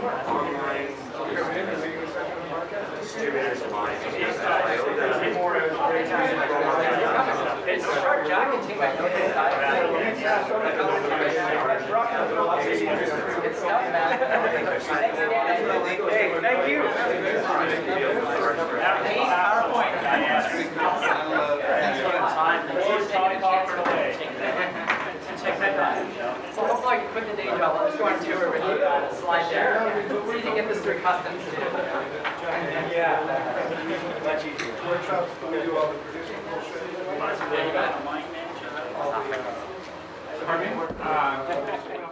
More inspiration. It's short, Jack take my notes inside. Man. Hey, thank you. PowerPoint. So hopefully I can quit the day job, I'll just go on tour with you, uh, slide there. See if you can get this through customs. too. Yeah. Much easier. Workshops, we do all the producing bullshit. There you go. All the, uh, Pardon me? Uh,